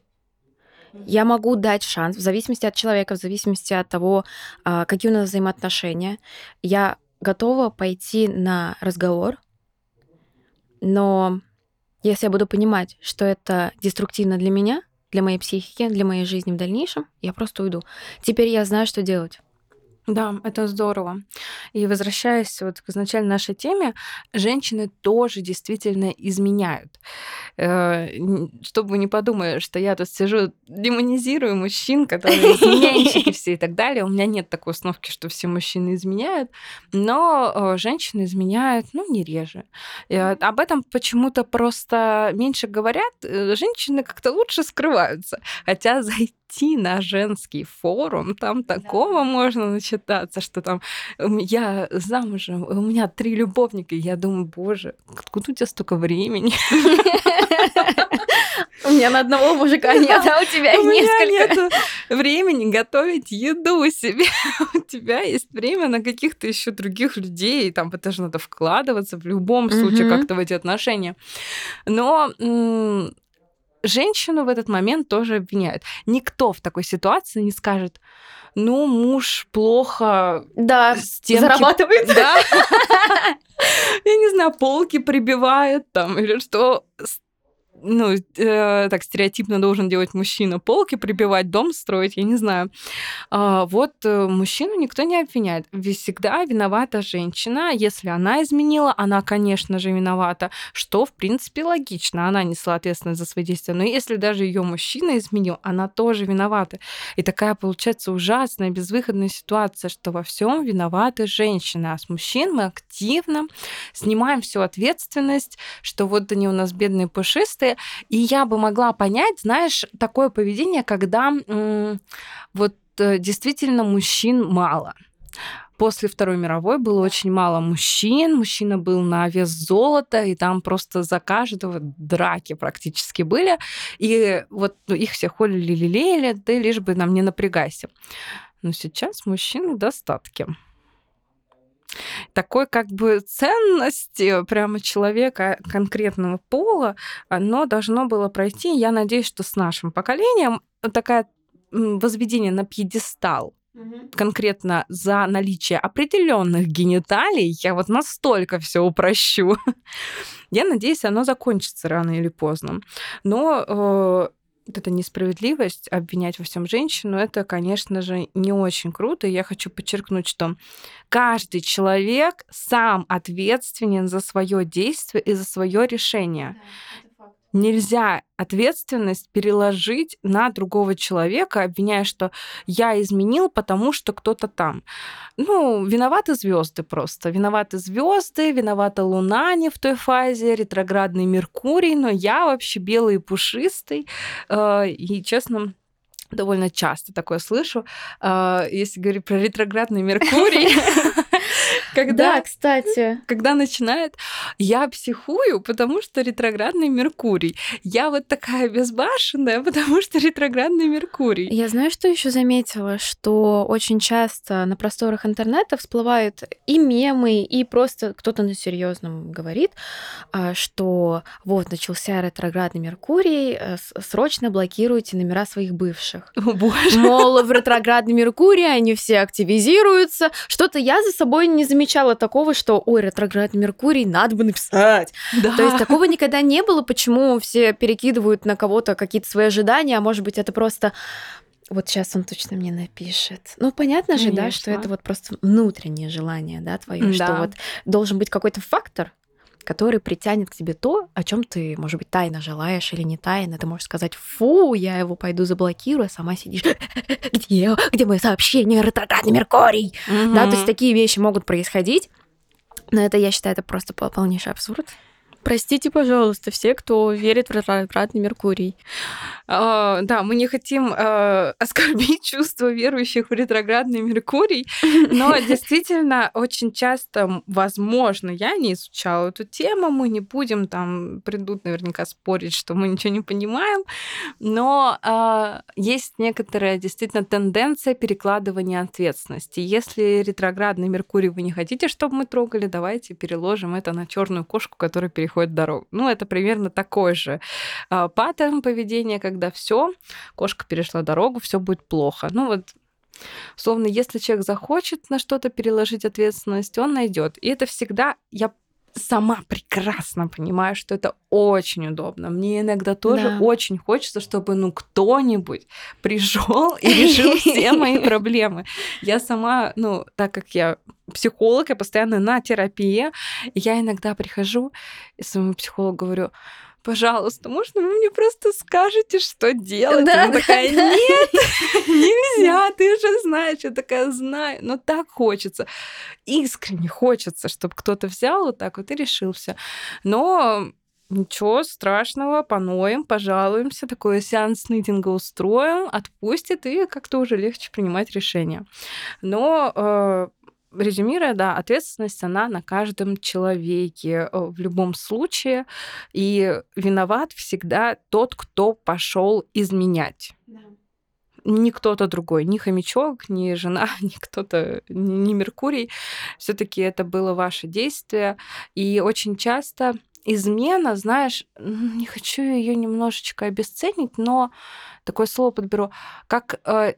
Я могу дать шанс в зависимости от человека, в зависимости от того, а, какие у нас взаимоотношения. Я готова пойти на разговор, но если я буду понимать, что это деструктивно для меня, для моей психики, для моей жизни в дальнейшем, я просто уйду. Теперь я знаю, что делать. Да, это здорово. И возвращаясь вот к изначально нашей теме, женщины тоже действительно изменяют. Э, чтобы вы не подумали, что я тут сижу, демонизирую мужчин, которые [LAUGHS] изменяющие все и так далее. У меня нет такой установки, что все мужчины изменяют, но э, женщины изменяют, ну, не реже. Об этом почему-то просто меньше говорят, э, женщины как-то лучше скрываются. Хотя зайти идти на женский форум, там такого да. можно начитаться, что там я замужем, у меня три любовника, и я думаю, боже, откуда у тебя столько времени? [LAUGHS] меня на одного мужика нет, а у тебя У несколько. нет времени готовить еду себе. [LAUGHS] У тебя есть время на каких-то еще других людей. Там это же надо вкладываться в любом случае как-то в эти отношения. Но женщину в этот момент тоже обвиняют. Никто в такой ситуации не скажет, ну, муж плохо Да, стенки зарабатывает. да. [LAUGHS] Я не знаю, полки прибивает там, или что с- ну, э, так стереотипно должен делать мужчина. Полки прибивать, дом строить, я не знаю. А, вот э, мужчину никто не обвиняет. Всегда виновата женщина. Если она изменила, она, конечно же, виновата, что, в принципе, логично. Она несла ответственность за свои действия. Но если даже ее мужчина изменил, она тоже виновата. И такая получается ужасная, безвыходная ситуация, что во всем виноваты женщины, а с мужчин мы активно снимаем всю ответственность, что вот они у нас бедные пушистые. И я бы могла понять, знаешь, такое поведение, когда вот э, действительно мужчин мало. После Второй мировой было очень мало мужчин, мужчина был на вес золота, и там просто за каждого драки практически были. И вот ну, их все холили, лелеяли, ты лишь бы нам не напрягайся. Но сейчас мужчин в достатке. Такой как бы ценности прямо человека конкретного пола, оно должно было пройти. Я надеюсь, что с нашим поколением такая м, возведение на пьедестал конкретно за наличие определенных гениталий, я вот настолько все упрощу. [LAUGHS] Я надеюсь, оно закончится рано или поздно. Но э, вот эта несправедливость, обвинять во всем женщину, это, конечно же, не очень круто. Я хочу подчеркнуть, что каждый человек сам ответственен за свое действие и за свое решение. Нельзя ответственность переложить на другого человека, обвиняя, что я изменил, потому что кто-то там. Ну, виноваты звезды просто. Виноваты звезды, виновата Луна не в той фазе, ретроградный Меркурий, но я вообще белый и пушистый. Э, И, честно, довольно часто такое слышу. Э, Если говорить про ретроградный [LAUGHS] Меркурий, Да, когда кстати. когда начинает, я психую, потому что ретроградный Меркурий. Я вот такая безбашенная, [LAUGHS] потому что ретроградный Меркурий. Я знаю, что еще заметила, что очень часто на просторах интернета всплывают и мемы, и просто кто-то на серьезном говорит, а, что вот начался ретроградный Меркурий, э, срочно блокируйте номера своих бывших. О, боже. Мол, в ретроградный Меркурий они все активизируются. Что-то я за собой не замечала такого, что, ой, ретроградный Меркурий, надо бы написать. Да. То есть такого никогда не было, почему все перекидывают на кого-то какие-то свои ожидания, а может быть это просто вот сейчас он точно мне напишет. Ну, понятно же, да, что Конечно. это вот просто внутреннее желание, да, твое, что Да. вот должен быть какой-то фактор, который притянет к тебе то, о чем ты, может быть, тайно желаешь или не тайно. Ты можешь сказать, фу, я его пойду заблокирую, а сама сидишь, [LAUGHS] где, где мое сообщение, ретроградный Меркурий? Да, то есть такие вещи могут происходить, но это, я считаю, это просто пол- полнейший абсурд. Простите, пожалуйста, все, кто верит в ретроградный Меркурий. А, да, мы не хотим э, [LAUGHS] оскорбить чувства верующих в ретроградный Меркурий, но [LAUGHS] действительно очень часто, возможно, я не изучала эту тему, мы не будем там, придут наверняка спорить, что мы ничего не понимаем, но а, есть некоторая действительно тенденция перекладывания ответственности. Если ретроградный Меркурий вы не хотите, чтобы мы трогали, давайте переложим это на черную кошку, которая переходит дорогу. Ну, это примерно такой же а, паттерн поведения, когда все, кошка перешла дорогу, все будет плохо. Ну вот Условно, если человек захочет на что-то переложить ответственность, он найдет. И это всегда, я сама прекрасно понимаю, что это очень удобно. Мне иногда тоже Да. очень хочется, чтобы ну кто-нибудь [LAUGHS] пришел и решил все [LAUGHS] мои проблемы. Я сама, ну, так как я психолог, я постоянно на терапии, я иногда прихожу и своему психологу говорю, пожалуйста, можно вы мне просто скажете, что делать? Да, Она да, такая, да. нет, [LAUGHS] нельзя, ты же знаешь, я такая знаю, но так хочется, искренне хочется, чтобы кто-то взял вот так вот и решил все. Но Ничего страшного, поноем, пожалуемся, такой сеанс нытинга устроим, отпустит, и как-то уже легче принимать решения. Но э, резюмируя, да, ответственность, она на каждом человеке э, в любом случае. И виноват всегда тот, кто пошел изменять. Да. Не кто-то другой, ни хомячок, ни жена, [LAUGHS] ни кто-то, ни, ни Меркурий. Все-таки это было ваше действие. И очень часто измена, знаешь, не хочу ее немножечко обесценить, но такое слово подберу, как э,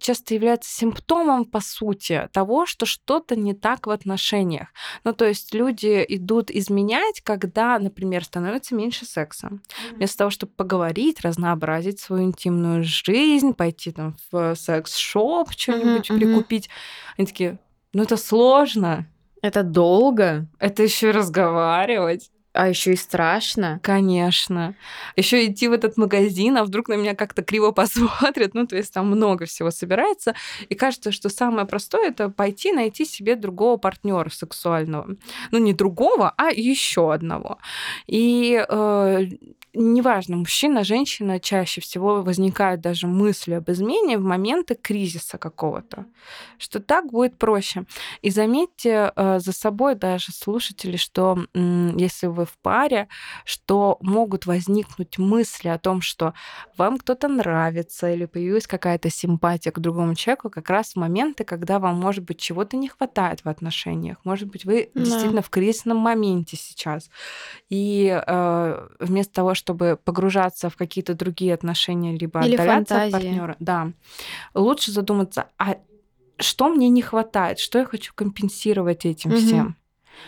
часто является симптомом, по сути, того, что что-то не так в отношениях. Ну, то есть люди идут изменять, когда, например, становится меньше секса. Mm-hmm. Вместо того, чтобы поговорить, разнообразить свою интимную жизнь, пойти там в секс-шоп, что-нибудь mm-hmm. прикупить. Они такие, ну это сложно. Это долго. Это еще разговаривать. А еще и страшно. Конечно. Еще идти в этот магазин, а вдруг на меня как-то криво [LAUGHS] посмотрят. Ну, то есть там много всего собирается. И кажется, что самое простое это пойти найти себе другого партнера сексуального. Ну, не другого, а еще одного. И э, неважно, мужчина, женщина, чаще всего возникают даже мысли об измене в моменты кризиса какого-то, что так будет проще. И заметьте э, за собой даже слушатели, что если вы в паре, что могут возникнуть мысли о том, что вам кто-то нравится или появилась какая-то симпатия к другому человеку как раз в моменты, когда вам, может быть, чего-то не хватает в отношениях. Может быть, вы да. действительно в кризисном моменте сейчас. И э, вместо того, чтобы погружаться в какие-то другие отношения, либо Или отдаляться фантазии. от партнера, да, лучше задуматься, а что мне не хватает, что я хочу компенсировать этим угу. всем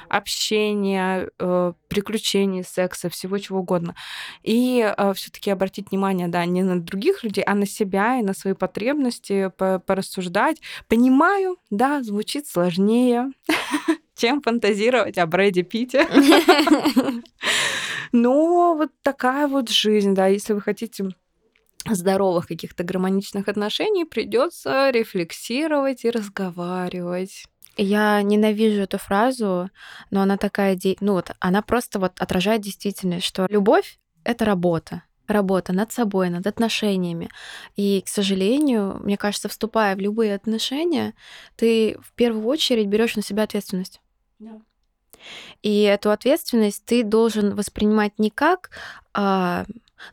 общения, э, приключений, секса, всего чего угодно. И э, все-таки обратить внимание, да, не на других людей, а на себя и на свои потребности, порассуждать. Понимаю, да, звучит сложнее, [LAUGHS] чем фантазировать о Брэде Питте. [LAUGHS] [LAUGHS] Но вот такая вот жизнь, да, если вы хотите здоровых каких-то гармоничных отношений, придется рефлексировать и разговаривать. Я ненавижу эту фразу, но она такая, ну вот, она просто вот отражает действительность, что любовь — это работа работа над собой, над отношениями. И, к сожалению, мне кажется, вступая в любые отношения, ты в первую очередь берешь на себя ответственность. Yeah. И эту ответственность ты должен воспринимать не как а,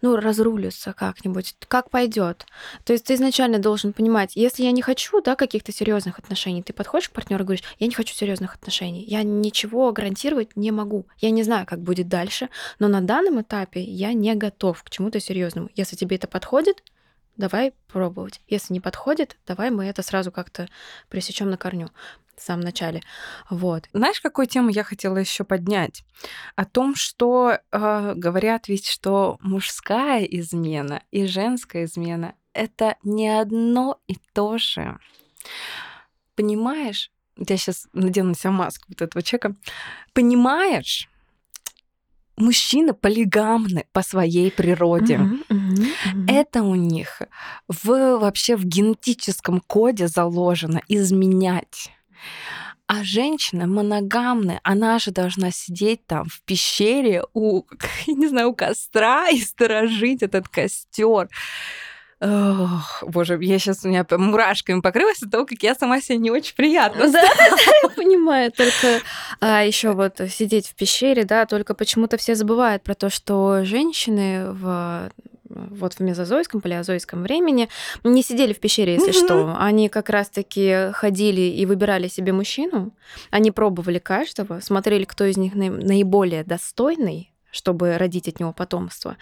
ну, разрулится как-нибудь, как пойдет. То есть ты изначально должен понимать, если я не хочу, да, каких-то серьезных отношений, ты подходишь к партнеру и говоришь, я не хочу серьезных отношений, я ничего гарантировать не могу, я не знаю, как будет дальше, но на данном этапе я не готов к чему-то серьезному. Если тебе это подходит, давай пробовать. Если не подходит, давай мы это сразу как-то пресечем на корню в самом начале. Вот. Знаешь, какую тему я хотела еще поднять? О том, что э, говорят ведь, что мужская измена и женская измена это не одно и то же. Понимаешь? Я сейчас надену на себя маску вот этого человека. Понимаешь, мужчины полигамны по своей природе. Mm-hmm, mm-hmm, mm-hmm. Это у них в, вообще в генетическом коде заложено изменять. А женщина моногамная, она же должна сидеть там в пещере у, [LAUGHS] я не знаю, у костра [LAUGHS] и сторожить этот костер. Ох, боже, я сейчас у меня мурашками покрылась от того, как я сама себя не очень приятно. [LAUGHS] Да, я понимаю. Только а, еще вот сидеть в пещере, да, только почему-то все забывают про то, что женщины в вот в мезозойском, палеозойском времени, не сидели в пещере, если mm-hmm. [LAUGHS] что. Они как раз-таки ходили и выбирали себе мужчину. Они пробовали каждого, смотрели, кто из них наиболее достойный, чтобы родить от него потомство.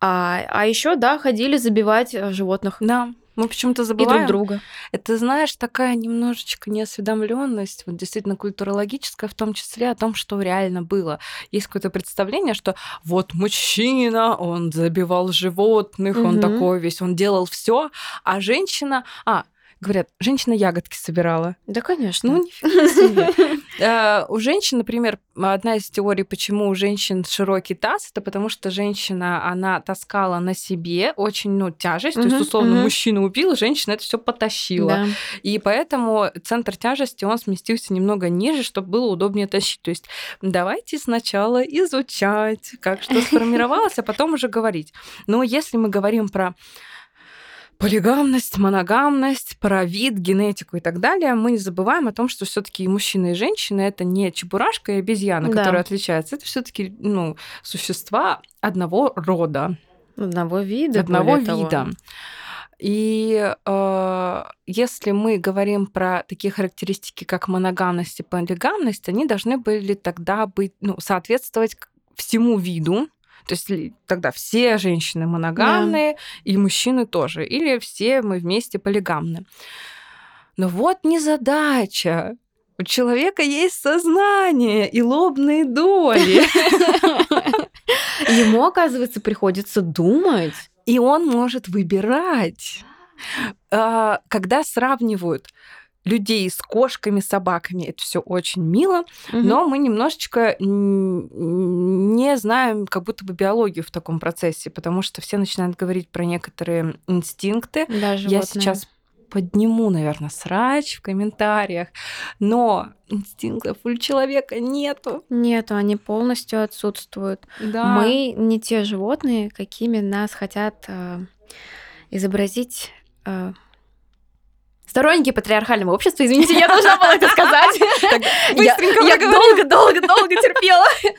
А, а еще, да, ходили забивать э, животных. Да. Мы почему-то забываем. И друг друга. Это, знаешь, такая немножечко неосведомленность, вот действительно культурологическая, в том числе о том, что реально было. Есть какое-то представление, что вот мужчина, он забивал животных, угу. он такой весь, он делал все, а женщина, а Говорят, женщина ягодки собирала. Да, конечно. Ну, нифига себе. [LAUGHS] Э, у женщин, например, одна из теорий, почему у женщин широкий таз, это потому что женщина, она таскала на себе очень, ну, тяжесть, то есть, условно, мужчина убил, женщина это все потащила. И поэтому центр тяжести, он сместился немного ниже, чтобы было удобнее тащить. То есть давайте сначала изучать, как что сформировалось, а потом уже говорить. Но если мы говорим про полигамность, моногамность, про вид, генетику и так далее, мы не забываем о том, что все-таки и мужчина, и женщина это не чебурашка и обезьяна, да. которые отличаются. Это все-таки ну, существа одного рода. Одного вида. Одного вида. Того. И э, если мы говорим про такие характеристики, как моногамность и полигамность, они должны были тогда быть, ну, соответствовать всему виду, то есть тогда все женщины моногамные, да. и мужчины тоже. Или все мы вместе полигамны. Но вот не задача. У человека есть сознание и лобные доли. [LAUGHS] Ему, оказывается, приходится думать. И он может выбирать. А, когда сравнивают людей с кошками, собаками. Это все очень мило, угу. но мы немножечко не знаем как будто бы биологию в таком процессе, потому что все начинают говорить про некоторые инстинкты. Да, Я сейчас подниму, наверное, срач в комментариях, но инстинктов у человека нету. Нету, они полностью отсутствуют. Да. Мы не те животные, какими нас хотят э, изобразить э, сторонники патриархального общества. Извините, я должна была это сказать. [LAUGHS] [LAUGHS] Быстренько Я долго-долго-долго терпела. [LAUGHS]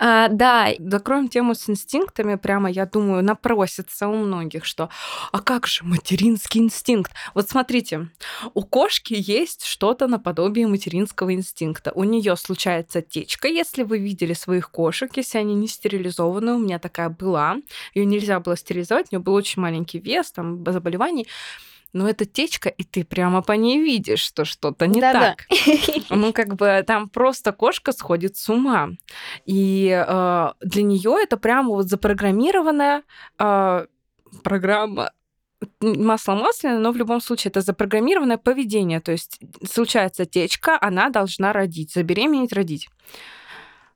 А, да. Закроем тему с инстинктами. Прямо, я думаю, напросится у многих, что а как же материнский инстинкт? Вот смотрите, у кошки есть что-то наподобие материнского инстинкта. У нее случается течка, если вы видели своих кошек, если они не стерилизованы. У меня такая была. Ее нельзя было стерилизовать, у нее был очень маленький вес, там, заболеваний но это течка, и ты прямо по ней видишь, что что-то не да, так. Ну, как бы там просто кошка сходит с ума. И э, для нее это прямо вот запрограммированная э, программа масло масляное, но в любом случае это запрограммированное поведение. То есть случается течка, она должна родить, забеременеть, родить.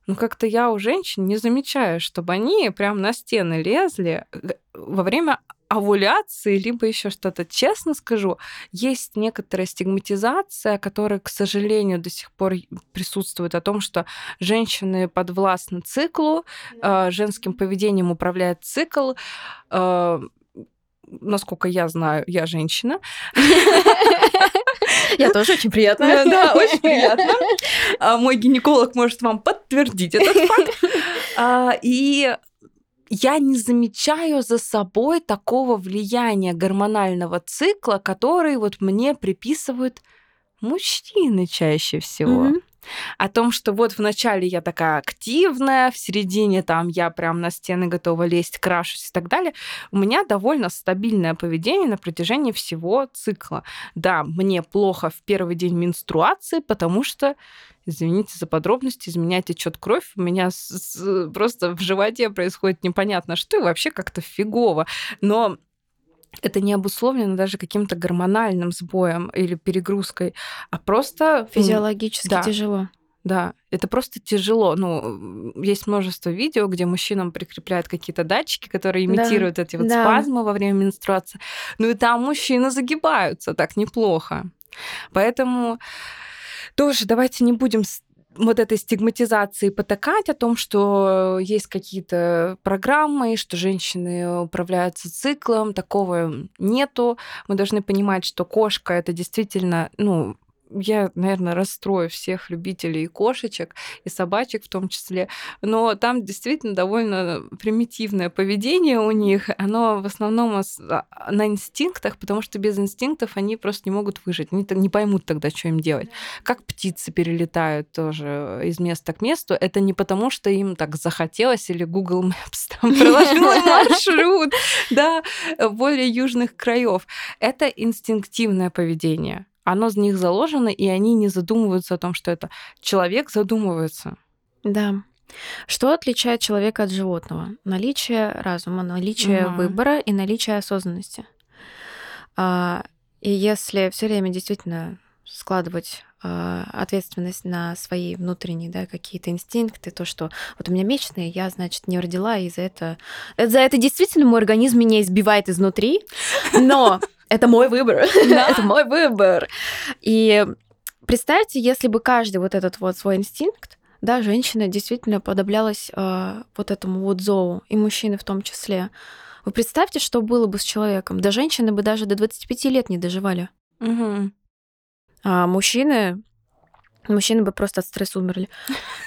Ну, как-то я у женщин не замечаю, чтобы они прям на стены лезли э, во время овуляции, либо еще что-то. Честно скажу, есть некоторая стигматизация, которая, к сожалению, до сих пор присутствует о том, что женщины подвластны циклу, э, женским поведением управляет цикл. Э, насколько я знаю, я женщина. [LAUGHS] Я тоже очень приятно. Да, очень приятно. А мой гинеколог может вам подтвердить этот [LAUGHS] факт. А, и я не замечаю за собой такого влияния гормонального цикла, который вот мне приписывают мужчины чаще всего. Mm-hmm. О том, что вот вначале я такая активная, в середине там я прям на стены готова лезть, крашусь и так далее. У меня довольно стабильное поведение на протяжении всего цикла. Да, мне плохо в первый день менструации, потому что извините за подробности, из меня течет кровь, у меня с, с, просто в животе происходит непонятно что, и вообще как-то фигово. Но это не обусловлено даже каким-то гормональным сбоем или перегрузкой, а просто... Физиологически да, тяжело. Да, это просто тяжело. Ну, есть множество видео, где мужчинам прикрепляют какие-то датчики, которые имитируют да, эти вот да. спазмы во время менструации. Ну и там мужчины загибаются так неплохо. Поэтому тоже давайте не будем вот этой стигматизации потакать о том, что есть какие-то программы, что женщины управляются циклом, такого нету. Мы должны понимать, что кошка это действительно, ну, я, наверное, расстрою всех любителей и кошечек, и собачек в том числе, но там действительно довольно примитивное поведение у них, оно в основном а, на инстинктах, потому что без инстинктов они просто не могут выжить, они не поймут тогда, что им делать. Как птицы перелетают тоже из места к месту, это не потому, что им так захотелось или Google Maps [LAUGHS] там проложил [LAUGHS] маршрут, да, более южных краев. Это инстинктивное поведение оно в них заложено, и они не задумываются о том, что это человек задумывается. Да. Что отличает человека от животного? Наличие разума, наличие угу. выбора и наличие осознанности. А, и если все время действительно складывать э, ответственность на свои внутренние, да, какие-то инстинкты, то, что вот у меня месячные, я, значит, не родила, и за это... За это действительно мой организм меня избивает изнутри, но это мой выбор. [LAUGHS] Это мой выбор. И представьте, если бы каждый вот этот вот свой инстинкт, да, женщина действительно подоблялась э, вот этому вот зову, и мужчины в том числе. Вы представьте, что было бы с человеком. Да женщины бы даже до 25 лет не доживали. Угу. А мужчины Мужчины бы просто от стресса умерли.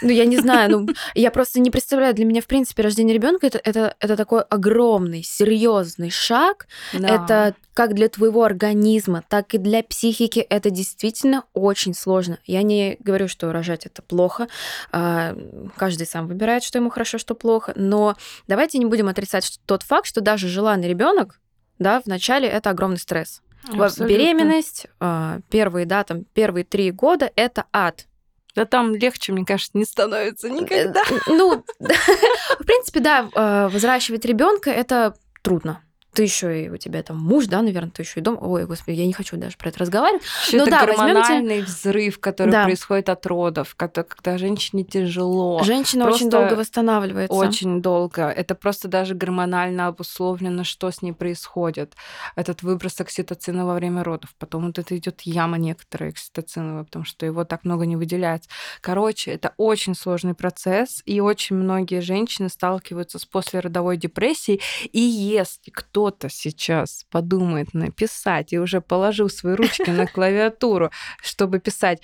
Ну, я не знаю, ну, я просто не представляю, для меня, в принципе, рождение ребенка это, это, это такой огромный, серьезный шаг. Да. Это как для твоего организма, так и для психики. Это действительно очень сложно. Я не говорю, что рожать это плохо. А, каждый сам выбирает, что ему хорошо, что плохо. Но давайте не будем отрицать тот факт, что даже желанный ребенок, да, вначале это огромный стресс. Абсолютно. Беременность, а, первые, да, там, первые три года это ад. Да там легче, мне кажется, не становится никогда. Э, Ну, [LAUGHS] в принципе, да, а, взращивать ребенка это трудно ты еще и у тебя там муж, да, наверное, ты еще и дом. Ой, господи, я не хочу даже про это разговаривать. Еще Ну это да, гормональный взрыв, который Да. происходит от родов, когда, когда женщине тяжело. Женщина очень Просто долго восстанавливается. Очень долго. Это просто даже гормонально обусловлено, что с ней происходит. Этот выброс окситоцина во время родов. Потом вот это идет яма некоторая окситоциновая, потому что его так много не выделяется. Короче, это очень сложный процесс, и очень многие женщины сталкиваются с послеродовой депрессией. И если кто-то сейчас подумает написать и уже положил свои ручки на клавиатуру, чтобы писать,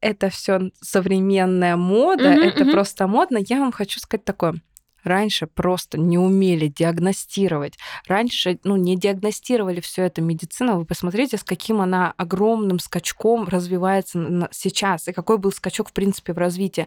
это все современная мода, это просто модно, я вам хочу сказать такое. Раньше просто не умели диагностировать. Раньше, ну, не диагностировали все это медицина. Вы посмотрите, с каким она огромным скачком развивается сейчас, и какой был скачок, в принципе, в развитии.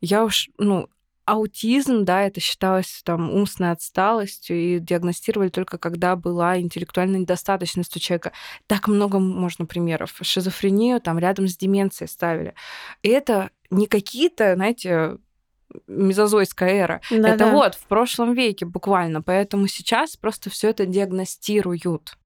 Я уж, ну, аутизм, да, это считалось там умственной отсталостью, и диагностировали только когда была интеллектуальная недостаточность у человека. Так много можно примеров. Шизофрению там рядом с деменцией ставили. И это не какие-то, знаете, мезозойская эра. Да, это да. вот в прошлом веке буквально. Поэтому сейчас просто все это диагностируют.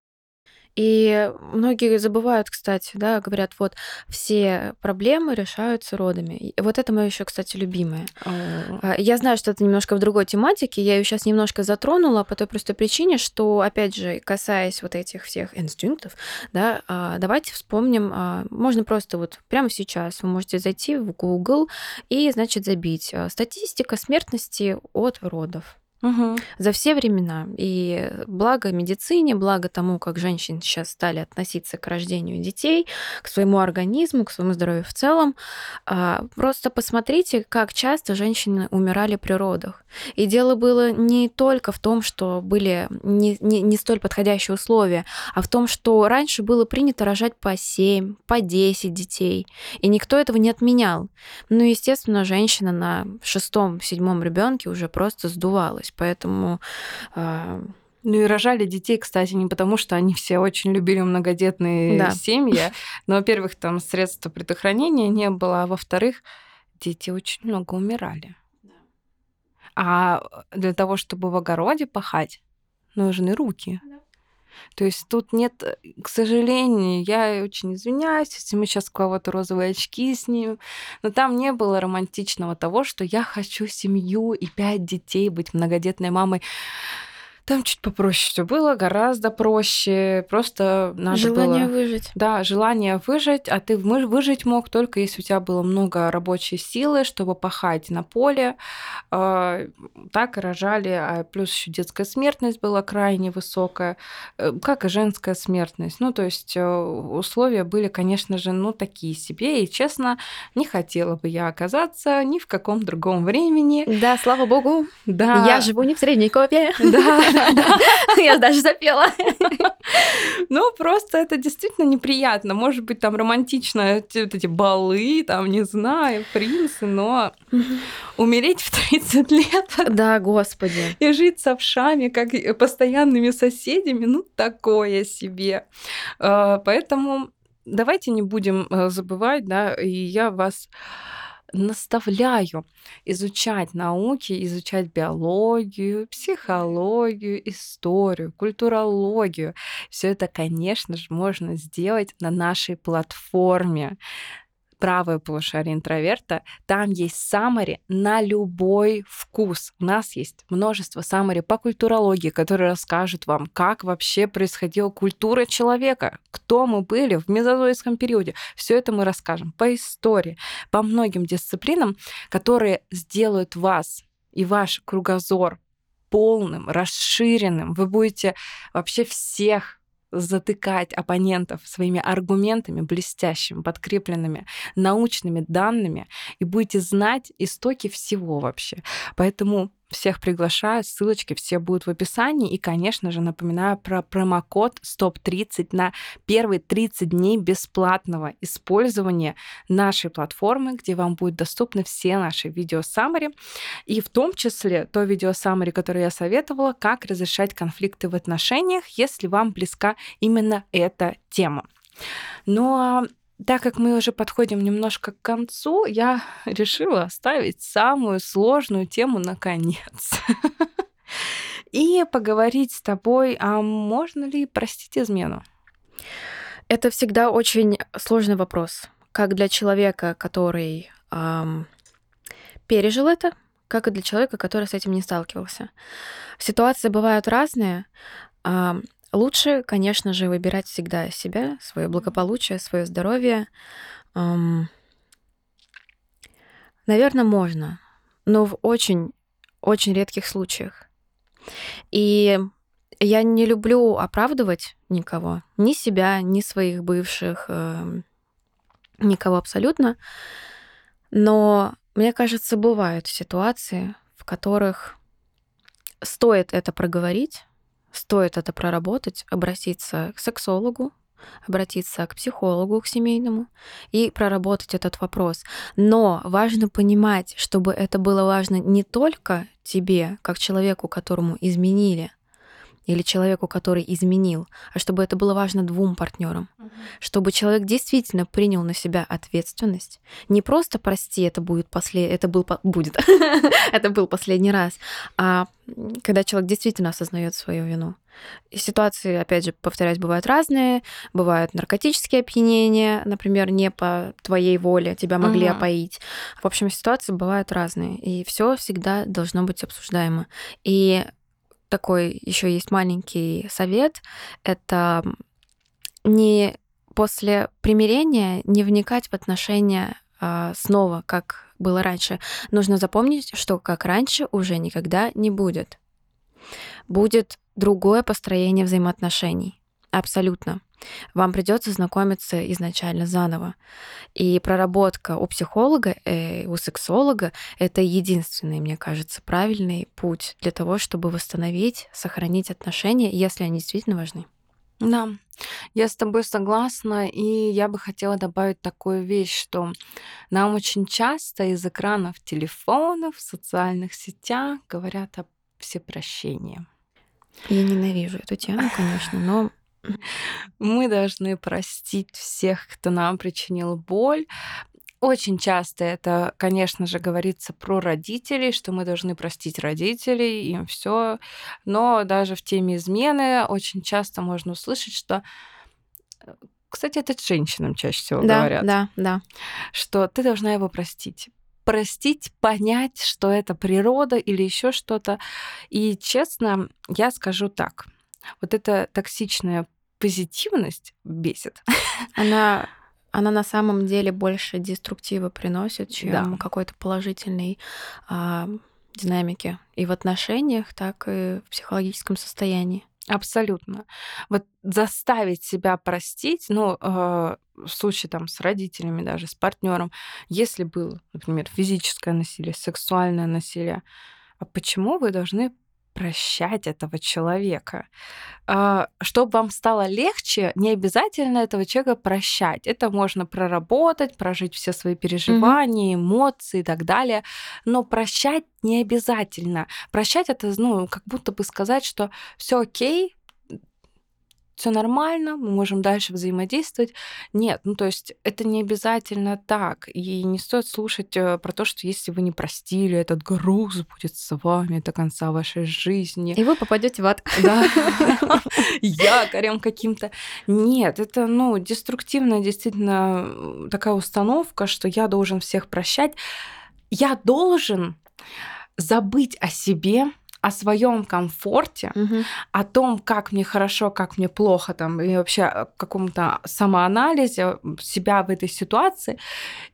И многие забывают, кстати, да, говорят, вот все проблемы решаются родами. И вот это мое еще, кстати, любимое. А, Я знаю, что это немножко в другой тематике, я ее сейчас немножко затронула по той простой причине, что, опять же, касаясь вот этих всех инстинктов, да, а, давайте вспомним, а, можно просто вот прямо сейчас вы можете зайти в Google и, значит, забить статистика смертности от родов Мгм. за все времена. И благо медицине, благо тому, как женщины сейчас стали относиться к рождению детей, к своему организму, к своему здоровью в целом. а, Просто посмотрите, как часто женщины умирали при родах. И дело было не только в том, что были не, не, не столь подходящие условия, а в том, что раньше было принято рожать по 7, по 10 детей. И никто этого не отменял. Ну, естественно, женщина на шестом-седьмом ребенке уже просто сдувалась. Поэтому а, Ну и рожали детей, кстати, не потому, что они все очень любили многодетные Да. семьи. [LAUGHS] Но, во-первых, там средства предохранения не было, а во-вторых, дети очень много умирали. А для того, чтобы в огороде пахать, нужны руки. То есть тут нет, э, к сожалению, я очень извиняюсь, если мы сейчас кого-то розовые очки снимем, но там не было романтичного того, что я хочу семью и пять детей, быть многодетной мамой. Там чуть попроще все было, гораздо проще. Просто надо желание было... выжить. Да, желание выжить, а ты выжить мог только если у тебя было много рабочей силы, чтобы пахать на поле. А, Так и рожали, а плюс еще детская смертность была крайне высокая, э, как и женская смертность. Ну, то есть э, условия были, конечно же, ну, такие себе. И, честно, не хотела бы я оказаться ни в каком другом времени. Да, слава богу, Да, я живу не в Средневековье. Да, [LAUGHS] Я даже запела. Ну, просто это действительно неприятно. Может быть, там романтично эти, вот эти балы, там, не знаю, принцы, но умереть в 30 лет [LAUGHS] Да, господи. и жить с овшами, как постоянными соседями, ну, такое себе. А, Поэтому давайте не будем э, забывать, да, и я вас наставляю изучать науки, изучать биологию, психологию, историю, культурологию. Все это, конечно же, можно сделать на нашей платформе правое полушарие интроверта, там есть саммари на любой вкус. У нас есть множество саммари по культурологии, которые расскажут вам, как вообще происходила культура человека, кто мы были в мезозойском периоде. Все это мы расскажем по истории, по многим дисциплинам, которые сделают вас и ваш кругозор полным, расширенным. Вы будете вообще всех затыкать оппонентов своими аргументами блестящими, подкрепленными научными данными, и будете знать истоки всего вообще. Поэтому всех приглашаю, ссылочки все будут в описании. И, конечно же, напоминаю про промокод STOP30 на первые 30 дней бесплатного использования нашей платформы, где вам будут доступны все наши видео саммари, и в том числе то видео саммари, которое я советовала, как разрешать конфликты в отношениях, если вам близка именно эта тема. Ну а так как мы уже подходим немножко к концу, я [LAUGHS] решила оставить самую сложную тему на конец. [LAUGHS] И поговорить с тобой, а можно ли простить измену? Это всегда очень сложный вопрос. Как для человека, который эм, пережил это, как и для человека, который с этим не сталкивался. Ситуации бывают разные. Лучше, конечно же, выбирать всегда себя, свое благополучие, свое здоровье. Эм, наверное, можно, но в очень, очень редких случаях. И я не люблю оправдывать никого, ни себя, ни своих бывших, э, никого абсолютно. Но мне кажется, бывают ситуации, в которых стоит это проговорить, стоит это проработать, обратиться к сексологу, обратиться к психологу, к семейному и проработать этот вопрос. Но важно понимать, чтобы это было важно не только тебе, как человеку, которому изменили, или человеку, который изменил, а чтобы это было важно двум партнерам, угу. чтобы человек действительно принял на себя ответственность, не просто прости, это будет после, это был будет, [LAUGHS] это был последний раз, а когда человек действительно осознает свою вину. И ситуации, опять же, повторяюсь, бывают разные. Бывают наркотические опьянения, например, не по твоей воле тебя могли угу. опоить. В общем, ситуации бывают разные. И все всегда должно быть обсуждаемо. И такой еще есть маленький совет. Это не после примирения не вникать в отношения а, снова, как было раньше. Нужно запомнить, что как раньше уже никогда не будет. Будет другое построение взаимоотношений. Абсолютно вам придется знакомиться изначально заново. И проработка у психолога, э, у сексолога — это единственный, мне кажется, правильный путь для того, чтобы восстановить, сохранить отношения, если они действительно важны. Да, я с тобой согласна, и я бы хотела добавить такую вещь, что нам очень часто из экранов телефонов, в социальных сетях говорят о всепрощении. Я ненавижу эту тему, конечно, но мы должны простить всех, кто нам причинил боль. Очень часто это, конечно же, говорится про родителей, что мы должны простить родителей, им все. Но даже в теме измены очень часто можно услышать, что э, кстати, это женщинам чаще всего да, говорят. Да, да. Что ты должна его простить простить, понять, что это природа или еще что-то. И честно, я скажу так. Вот эта токсичная позитивность бесит. [LAUGHS] Она она на самом деле больше деструктива приносит, чем да. какой-то положительной а, динамики и в отношениях, так и в психологическом состоянии. Абсолютно. Вот заставить себя простить, ну, э, в случае там с родителями, даже с партнером, если было, например, физическое насилие, сексуальное насилие, а почему вы должны прощать этого человека. А, чтобы вам стало легче, не обязательно этого человека прощать. Это можно проработать, прожить все свои переживания, эмоции и так далее. Но прощать не обязательно. Прощать это, ну, как будто бы сказать, что все окей, все нормально, мы можем дальше взаимодействовать. Нет, ну то есть это не обязательно так. И не стоит слушать э, про то, что если вы не простили, этот груз будет с вами до конца вашей жизни. И вы попадете в ад. Да. [LAUGHS] Якорем каким-то. Нет, это, ну, деструктивная действительно такая установка, что я должен всех прощать. Я должен забыть о себе, о своем комфорте, угу. о том, как мне хорошо, как мне плохо, там, и вообще о каком-то самоанализе себя в этой ситуации,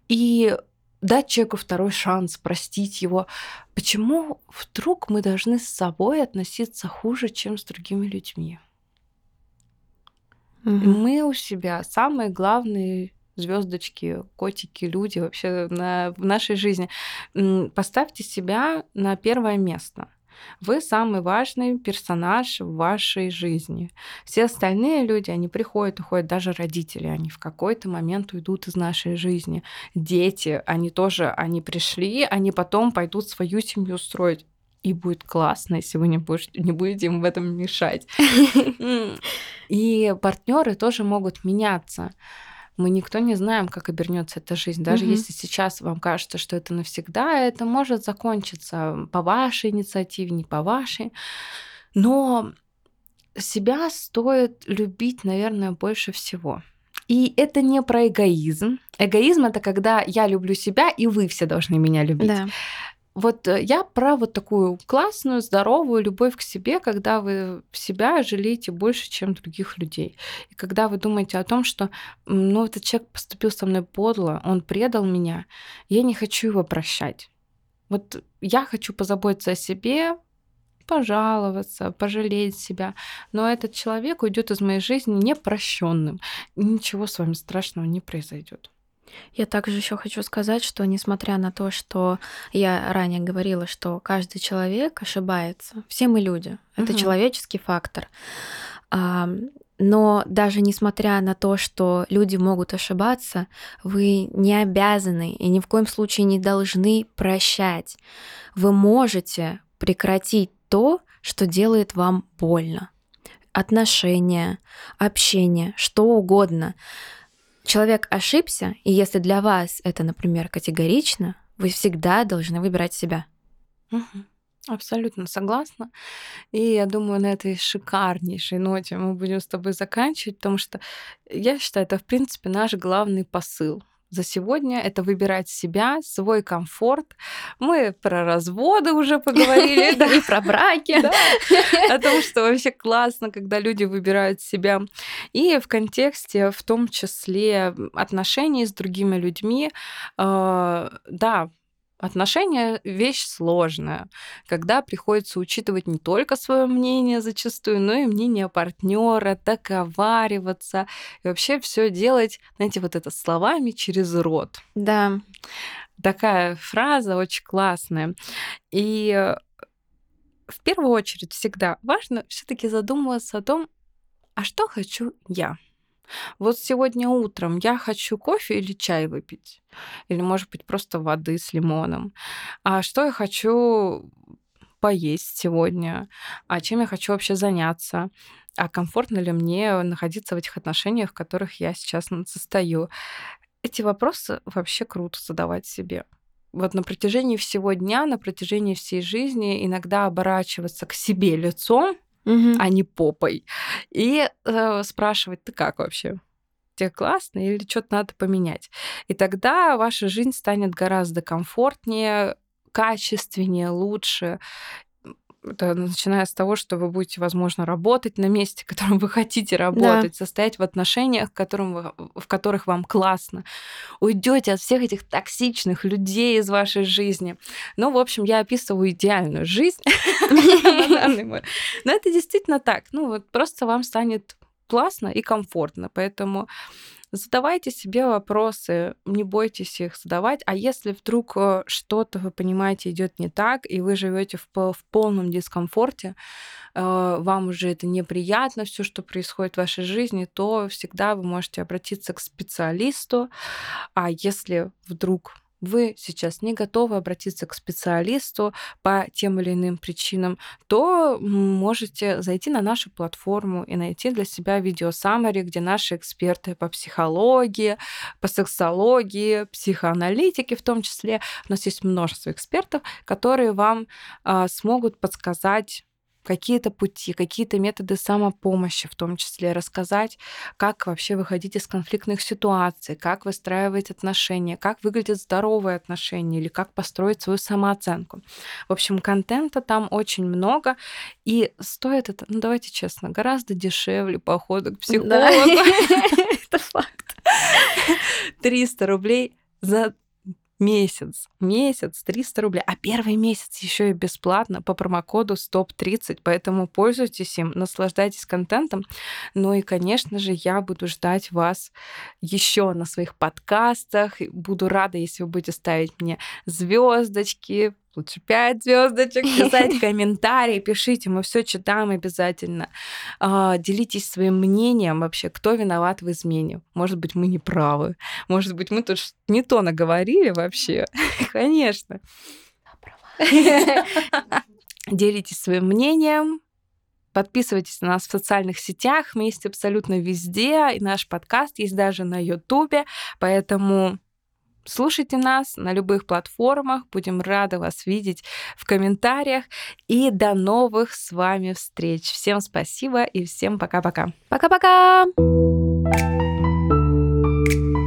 и дать человеку второй шанс, простить его. Почему вдруг мы должны с собой относиться хуже, чем с другими людьми? Угу. Мы у себя самые главные звездочки, котики, люди вообще на, в нашей жизни. Поставьте себя на первое место. Вы самый важный персонаж в вашей жизни. Все остальные люди, они приходят, уходят, даже родители, они в какой-то момент уйдут из нашей жизни. Дети, они тоже, они пришли, они потом пойдут свою семью строить и будет классно, если вы не, будешь, не будете им в этом мешать. [LAUGHS] И партнеры тоже могут меняться мы никто не знаем, как обернется эта жизнь. Даже угу. если сейчас вам кажется, что это навсегда, это может закончиться по вашей инициативе, не по вашей. Но себя стоит любить, наверное, больше всего. И это не про эгоизм. Эгоизм это когда я люблю себя, и вы все должны меня любить. Да. Вот э, я про вот такую классную, здоровую любовь к себе, когда вы себя жалеете больше, чем других людей. И когда вы думаете о том, что ну, этот человек поступил со мной подло, он предал меня, я не хочу его прощать. Вот я хочу позаботиться о себе, пожаловаться, пожалеть себя. Но этот человек уйдет из моей жизни непрощенным. Ничего с вами страшного не произойдет. Я также еще хочу сказать, что несмотря на то, что я ранее говорила, что каждый человек ошибается, все мы люди, это угу. человеческий фактор. Но даже несмотря на то, что люди могут ошибаться, вы не обязаны и ни в коем случае не должны прощать. Вы можете прекратить то, что делает вам больно. Отношения, общение, что угодно человек ошибся, и если для вас это, например, категорично, вы всегда должны выбирать себя. Угу. Абсолютно согласна. И я думаю, на этой шикарнейшей ноте мы будем с тобой заканчивать, потому что я считаю, это, в принципе, наш главный посыл за сегодня это выбирать себя, свой комфорт. Мы про разводы уже поговорили, да, и про браки, о том, что вообще классно, когда люди выбирают себя. И в контексте, в том числе отношений с другими людьми, э, да, Отношения — вещь сложная, когда приходится учитывать не только свое мнение зачастую, но и мнение партнера, договариваться и вообще все делать, знаете, вот это словами через рот. Да. Такая фраза очень классная. И э, в первую очередь всегда важно все-таки задумываться о том, а что хочу я. Вот сегодня утром я хочу кофе или чай выпить. Или, может быть, просто воды с лимоном. А что я хочу поесть сегодня? А чем я хочу вообще заняться? А комфортно ли мне находиться в этих отношениях, в которых я сейчас состою? Эти вопросы вообще круто задавать себе вот на протяжении всего дня, на протяжении всей жизни иногда оборачиваться к себе лицом, угу. а не попой. И э, спрашивать, ты как вообще? Тебе классно или что-то надо поменять? И тогда ваша жизнь станет гораздо комфортнее, качественнее, лучше это начиная с того, что вы будете, возможно, работать на месте, [LAUGHS] в котором вы хотите работать, да. состоять в отношениях, которым вы, в которых вам классно. Уйдете от всех этих токсичных людей из вашей жизни. Ну, в общем, я описываю идеальную жизнь [LAUGHS] Но это действительно так. Ну, вот просто вам станет классно и комфортно. Поэтому Задавайте себе вопросы, не бойтесь их задавать. А если вдруг э, что-то, вы понимаете, идет не так, и вы живете в, в полном дискомфорте, э, вам уже это неприятно, все, что происходит в вашей жизни, то всегда вы можете обратиться к специалисту. А если вдруг вы сейчас не готовы обратиться к специалисту по тем или иным причинам, то можете зайти на нашу платформу и найти для себя видео саммари, где наши эксперты по психологии, по сексологии, психоаналитике в том числе, у нас есть множество экспертов, которые вам а, смогут подсказать какие-то пути, какие-то методы самопомощи в том числе, рассказать, как вообще выходить из конфликтных ситуаций, как выстраивать отношения, как выглядят здоровые отношения или как построить свою самооценку. В общем, контента там очень много, и стоит это, ну давайте честно, гораздо дешевле похода к психологу. [LAUGHS] Это факт. [LAUGHS] 300 рублей за месяц. Месяц 300 рублей. А первый месяц еще и бесплатно по промокоду СТОП30. Поэтому пользуйтесь им, наслаждайтесь контентом. Ну и, конечно же, я буду ждать вас еще на своих подкастах. Буду рада, если вы будете ставить мне звездочки, лучше 5 звездочек, писать [LAUGHS] комментарии, пишите, мы все читаем обязательно. А, делитесь своим мнением вообще, кто виноват в измене. Может быть, мы не правы. Может быть, мы тут не то наговорили вообще. [LAUGHS] Конечно. [LAUGHS] Делитесь своим мнением, Подписывайтесь на нас в социальных сетях. Мы есть абсолютно везде. И наш подкаст есть даже на Ютубе. Поэтому Слушайте нас на любых платформах. Будем рады вас видеть в комментариях. И до новых с вами встреч. Всем спасибо и всем пока-пока. Пока-пока! thank you